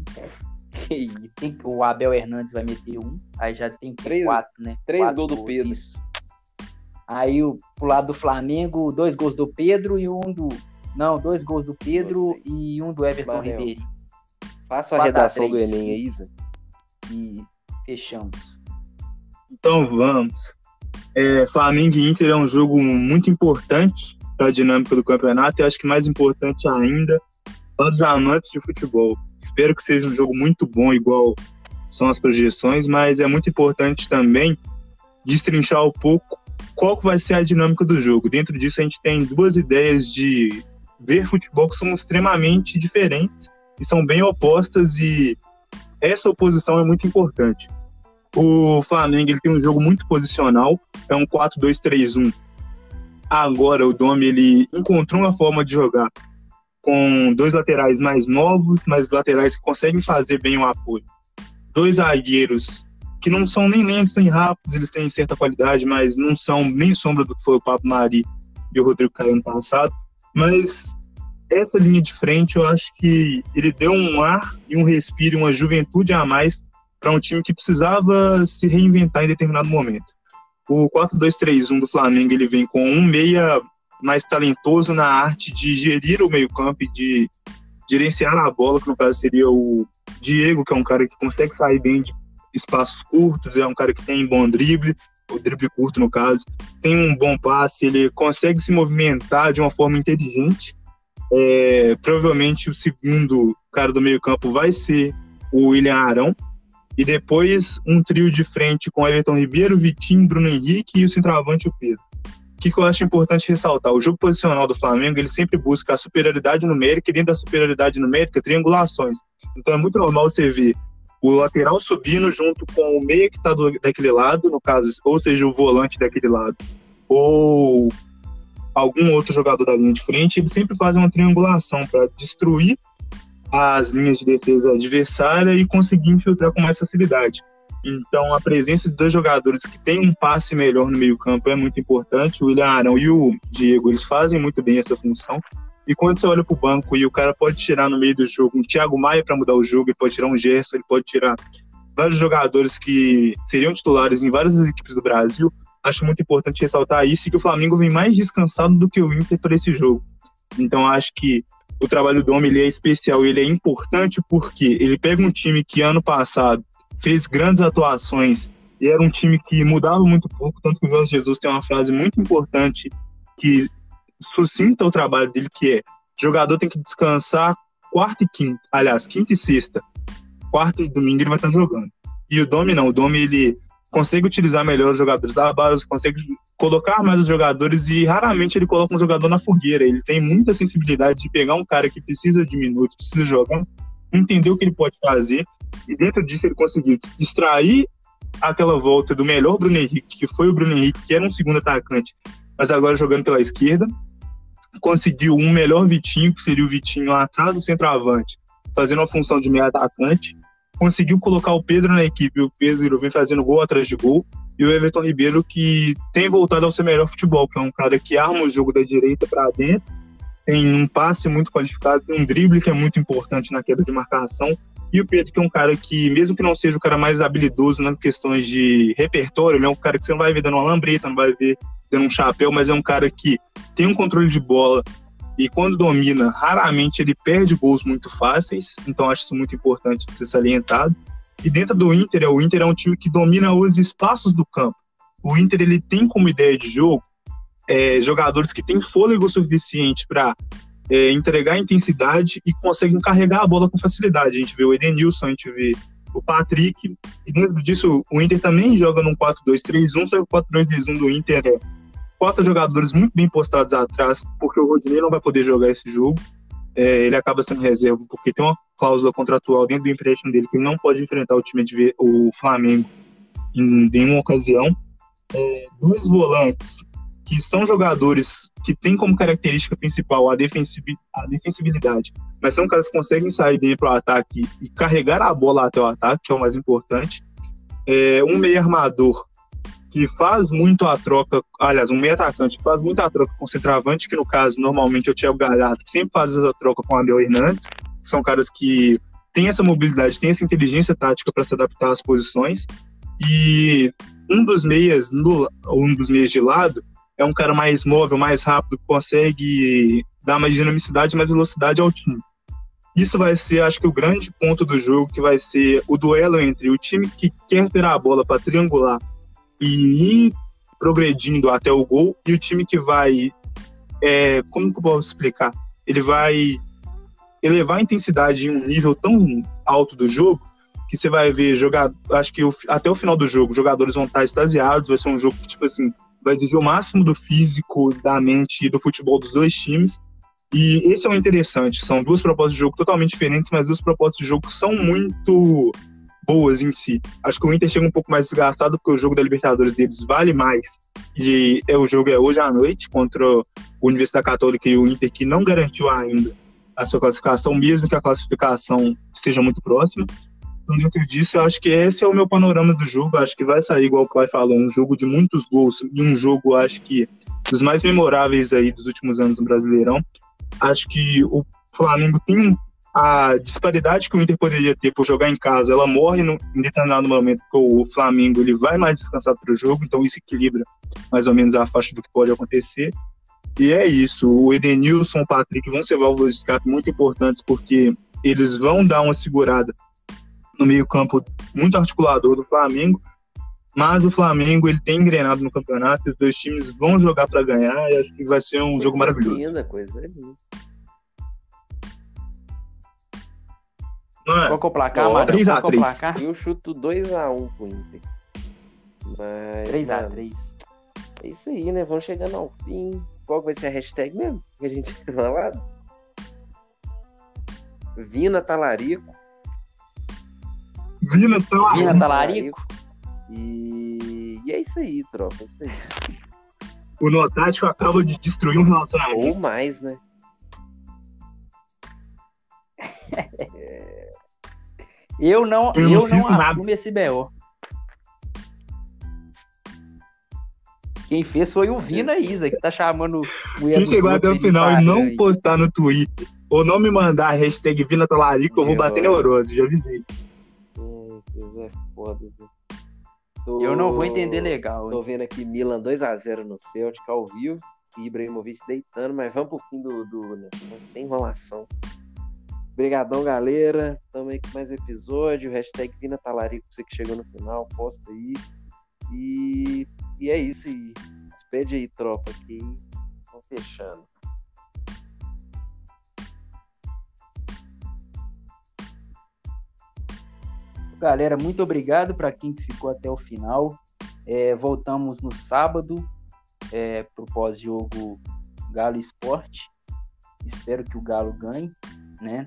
O Abel Hernandes vai meter um. Aí já tem três, quatro, né? Três gols do Pedro. Isso. Aí o, pro lado do Flamengo, dois gols do Pedro e um do. Não, dois gols do Pedro e um do Everton Ribeiro. Faça a redação do Enem aí, Isa. E fechamos. Então vamos. É, Flamengo e Inter é um jogo muito importante para a dinâmica do campeonato e acho que mais importante ainda para os amantes de futebol. Espero que seja um jogo muito bom, igual são as projeções, mas é muito importante também destrinchar um pouco qual vai ser a dinâmica do jogo. Dentro disso, a gente tem duas ideias de ver futebol que são extremamente diferentes e são bem opostas, e essa oposição é muito importante. O Flamengo ele tem um jogo muito posicional, é um 4-2-3-1. Agora o Domi ele encontrou uma forma de jogar com dois laterais mais novos, mas laterais que conseguem fazer bem o apoio. Dois zagueiros que não são nem lentos nem rápidos, eles têm certa qualidade, mas não são nem sombra do que foi o Papo Mari e o Rodrigo Caio ano passado. Mas essa linha de frente, eu acho que ele deu um ar e um respiro, uma juventude a mais para um time que precisava se reinventar em determinado momento. O 4-2-3-1 do Flamengo ele vem com um meia mais talentoso na arte de gerir o meio-campo e de gerenciar a bola, que no caso seria o Diego, que é um cara que consegue sair bem de espaços curtos, é um cara que tem bom drible, o drible curto no caso, tem um bom passe, ele consegue se movimentar de uma forma inteligente. É, provavelmente o segundo cara do meio-campo vai ser o William Arão. E depois um trio de frente com Everton Ribeiro, Vitinho, Bruno Henrique e o centroavante o Pedro. O que, que eu acho importante ressaltar? O jogo posicional do Flamengo ele sempre busca a superioridade numérica e dentro da superioridade numérica, triangulações. Então é muito normal você ver o lateral subindo junto com o meia que está daquele lado, no caso, ou seja, o volante daquele lado, ou algum outro jogador da linha de frente, eles sempre fazem uma triangulação para destruir as linhas de defesa adversária e conseguir infiltrar com mais facilidade. Então, a presença de dois jogadores que têm um passe melhor no meio-campo é muito importante. O William Arão e o Diego, eles fazem muito bem essa função. E quando você olha para o banco e o cara pode tirar no meio do jogo um Thiago Maia para mudar o jogo, ele pode tirar um Gerson, ele pode tirar vários jogadores que seriam titulares em várias equipes do Brasil. Acho muito importante ressaltar isso e que o Flamengo vem mais descansado do que o Inter para esse jogo. Então acho que o trabalho do homem ele é especial, ele é importante porque ele pega um time que ano passado fez grandes atuações e era um time que mudava muito pouco, tanto que o Jorge Jesus tem uma frase muito importante que sucinta o trabalho dele, que é jogador tem que descansar quarta e quinta, aliás, quinta e sexta. Quarta e domingo ele vai estar jogando. E o Domi não, o Domi ele consegue utilizar melhor os jogadores da base, consegue colocar mais os jogadores e raramente ele coloca um jogador na fogueira. Ele tem muita sensibilidade de pegar um cara que precisa de minutos, precisa jogar, entender o que ele pode fazer e dentro disso ele conseguiu extrair aquela volta do melhor Bruno Henrique, que foi o Bruno Henrique, que era um segundo atacante, mas agora jogando pela esquerda, conseguiu um melhor Vitinho, que seria o Vitinho atrás do centroavante, fazendo a função de meio atacante. Conseguiu colocar o Pedro na equipe, o Pedro vem fazendo gol atrás de gol. E o Everton Ribeiro, que tem voltado ao seu melhor futebol, que é um cara que arma o jogo da direita para dentro, tem um passe muito qualificado, tem um drible que é muito importante na queda de marcação. E o Pedro, que é um cara que, mesmo que não seja o cara mais habilidoso nas questões de repertório, ele é um cara que você não vai ver dando uma lambreta, não vai ver dando um chapéu, mas é um cara que tem um controle de bola e quando domina, raramente ele perde gols muito fáceis, então acho isso muito importante ser salientado. E dentro do Inter, o Inter é um time que domina os espaços do campo. O Inter ele tem como ideia de jogo é, jogadores que têm fôlego suficiente para é, entregar intensidade e conseguem carregar a bola com facilidade. A gente vê o Edenilson, a gente vê o Patrick, e dentro disso o Inter também joga num 4-2-3-1, só que o 4-2-3-1 do Inter é quatro jogadores muito bem postados atrás, porque o Rodinei não vai poder jogar esse jogo. É, ele acaba sendo reserva porque tem uma cláusula contratual dentro do empréstimo dele que ele não pode enfrentar o time de o Flamengo em nenhuma ocasião. É, dois volantes que são jogadores que têm como característica principal a, a defensibilidade, mas são caras que conseguem sair bem para o ataque e carregar a bola até o ataque, que é o mais importante. É, um meio armador que faz muito a troca, aliás, um meio atacante que faz muito a troca com o centroavante, que no caso normalmente é o Thiago Galhardo, que sempre faz essa troca com o Abel Hernandes, que são caras que têm essa mobilidade, têm essa inteligência tática para se adaptar às posições. E um dos meias, no, um dos meias de lado, é um cara mais móvel, mais rápido, consegue dar mais dinamicidade, mais velocidade ao time. Isso vai ser, acho que, o grande ponto do jogo, que vai ser o duelo entre o time que quer ter a bola para triangular e ir progredindo até o gol e o time que vai, é, como que eu posso explicar? Ele vai elevar a intensidade em um nível tão alto do jogo que você vai ver jogar, acho que até o final do jogo, jogadores vão estar extasiados, vai ser um jogo que, tipo assim, vai exigir o máximo do físico, da mente e do futebol dos dois times. E esse é o interessante, são duas propostas de jogo totalmente diferentes, mas duas propostas de jogo são muito boas em si. Acho que o Inter chega um pouco mais desgastado porque o jogo da Libertadores deles vale mais. E é o jogo é hoje à noite contra o Universidade Católica e o Inter que não garantiu ainda a sua classificação, mesmo que a classificação esteja muito próxima. Então, dentro disso, eu acho que esse é o meu panorama do jogo. Acho que vai sair, igual o Clay falou, um jogo de muitos gols e um jogo, acho que, dos mais memoráveis aí dos últimos anos no Brasileirão. Acho que o Flamengo tem a disparidade que o Inter poderia ter por jogar em casa, ela morre no, em determinado momento, porque o Flamengo ele vai mais descansado para o jogo, então isso equilibra mais ou menos a faixa do que pode acontecer. E é isso, o Edenilson, o Patrick vão ser válvulas de escape muito importantes, porque eles vão dar uma segurada no meio-campo muito articulador do Flamengo, mas o Flamengo ele tem engrenado no campeonato, os dois times vão jogar para ganhar e acho que vai ser um coisa jogo maravilhoso. Linda, coisa linda. Mano, Qual que é o placar, mano? 3x3. Eu chuto 2x1 pro Inter. Mas, 3x3. É isso aí, né? Vamos chegando ao fim. Qual vai ser a hashtag mesmo? Que a gente tinha falado? Vina Talarico. Vina Talarico. Vina Talarico. E... e é isso aí, tropa. É isso aí. O Notático acaba de destruir um relacionamento. Ou mais, né? Eu não, eu, eu não, não assumo esse BO. Quem fez foi o Vina Isa, que tá chamando o Quem chegou até o final e não aí. postar no Twitter, ou não me mandar a hashtag Vina Talarico, eu vou bater neurose, já avisei. É foda, Tô... Eu não vou entender legal. Tô hein? vendo aqui Milan 2x0 no Celtic ao vivo. Ibrahimovic deitando, mas vamos pro fim do, do né? sem enrolação. Obrigadão, galera. Tamo aí com mais episódio. Hashtag Vina Talarico, você que chegou no final, posta aí. E, e é isso aí. Despede aí, tropa, que estão fechando. Galera, muito obrigado para quem ficou até o final. É, voltamos no sábado é, para o pós-jogo Galo Esporte. Espero que o Galo ganhe, né?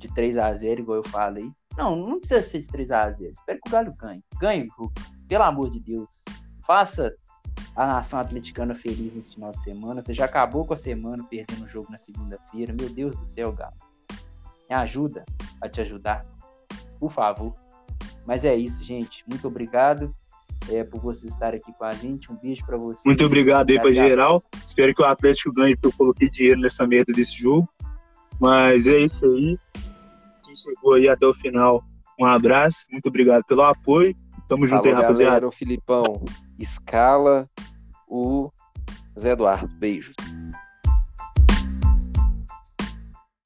de 3 a 0 igual eu falei. Não, não precisa ser de 3 a 0 Espero que o Galo ganhe. Ganhe, pelo amor de Deus. Faça a nação atleticana feliz nesse final de semana. Você já acabou com a semana perdendo o jogo na segunda-feira. Meu Deus do céu, Galo. Me ajuda a te ajudar. Por favor. Mas é isso, gente. Muito obrigado é, por vocês estarem aqui com a gente. Um beijo para vocês. Muito obrigado aí para geral. Espero que o Atlético ganhe, porque eu coloquei dinheiro nessa merda desse jogo. Mas é isso aí quem chegou aí até o final, um abraço, muito obrigado pelo apoio. Tamo junto Falou, aí, rapaziada. Galera, o Filipão escala o Zé Eduardo. Beijos.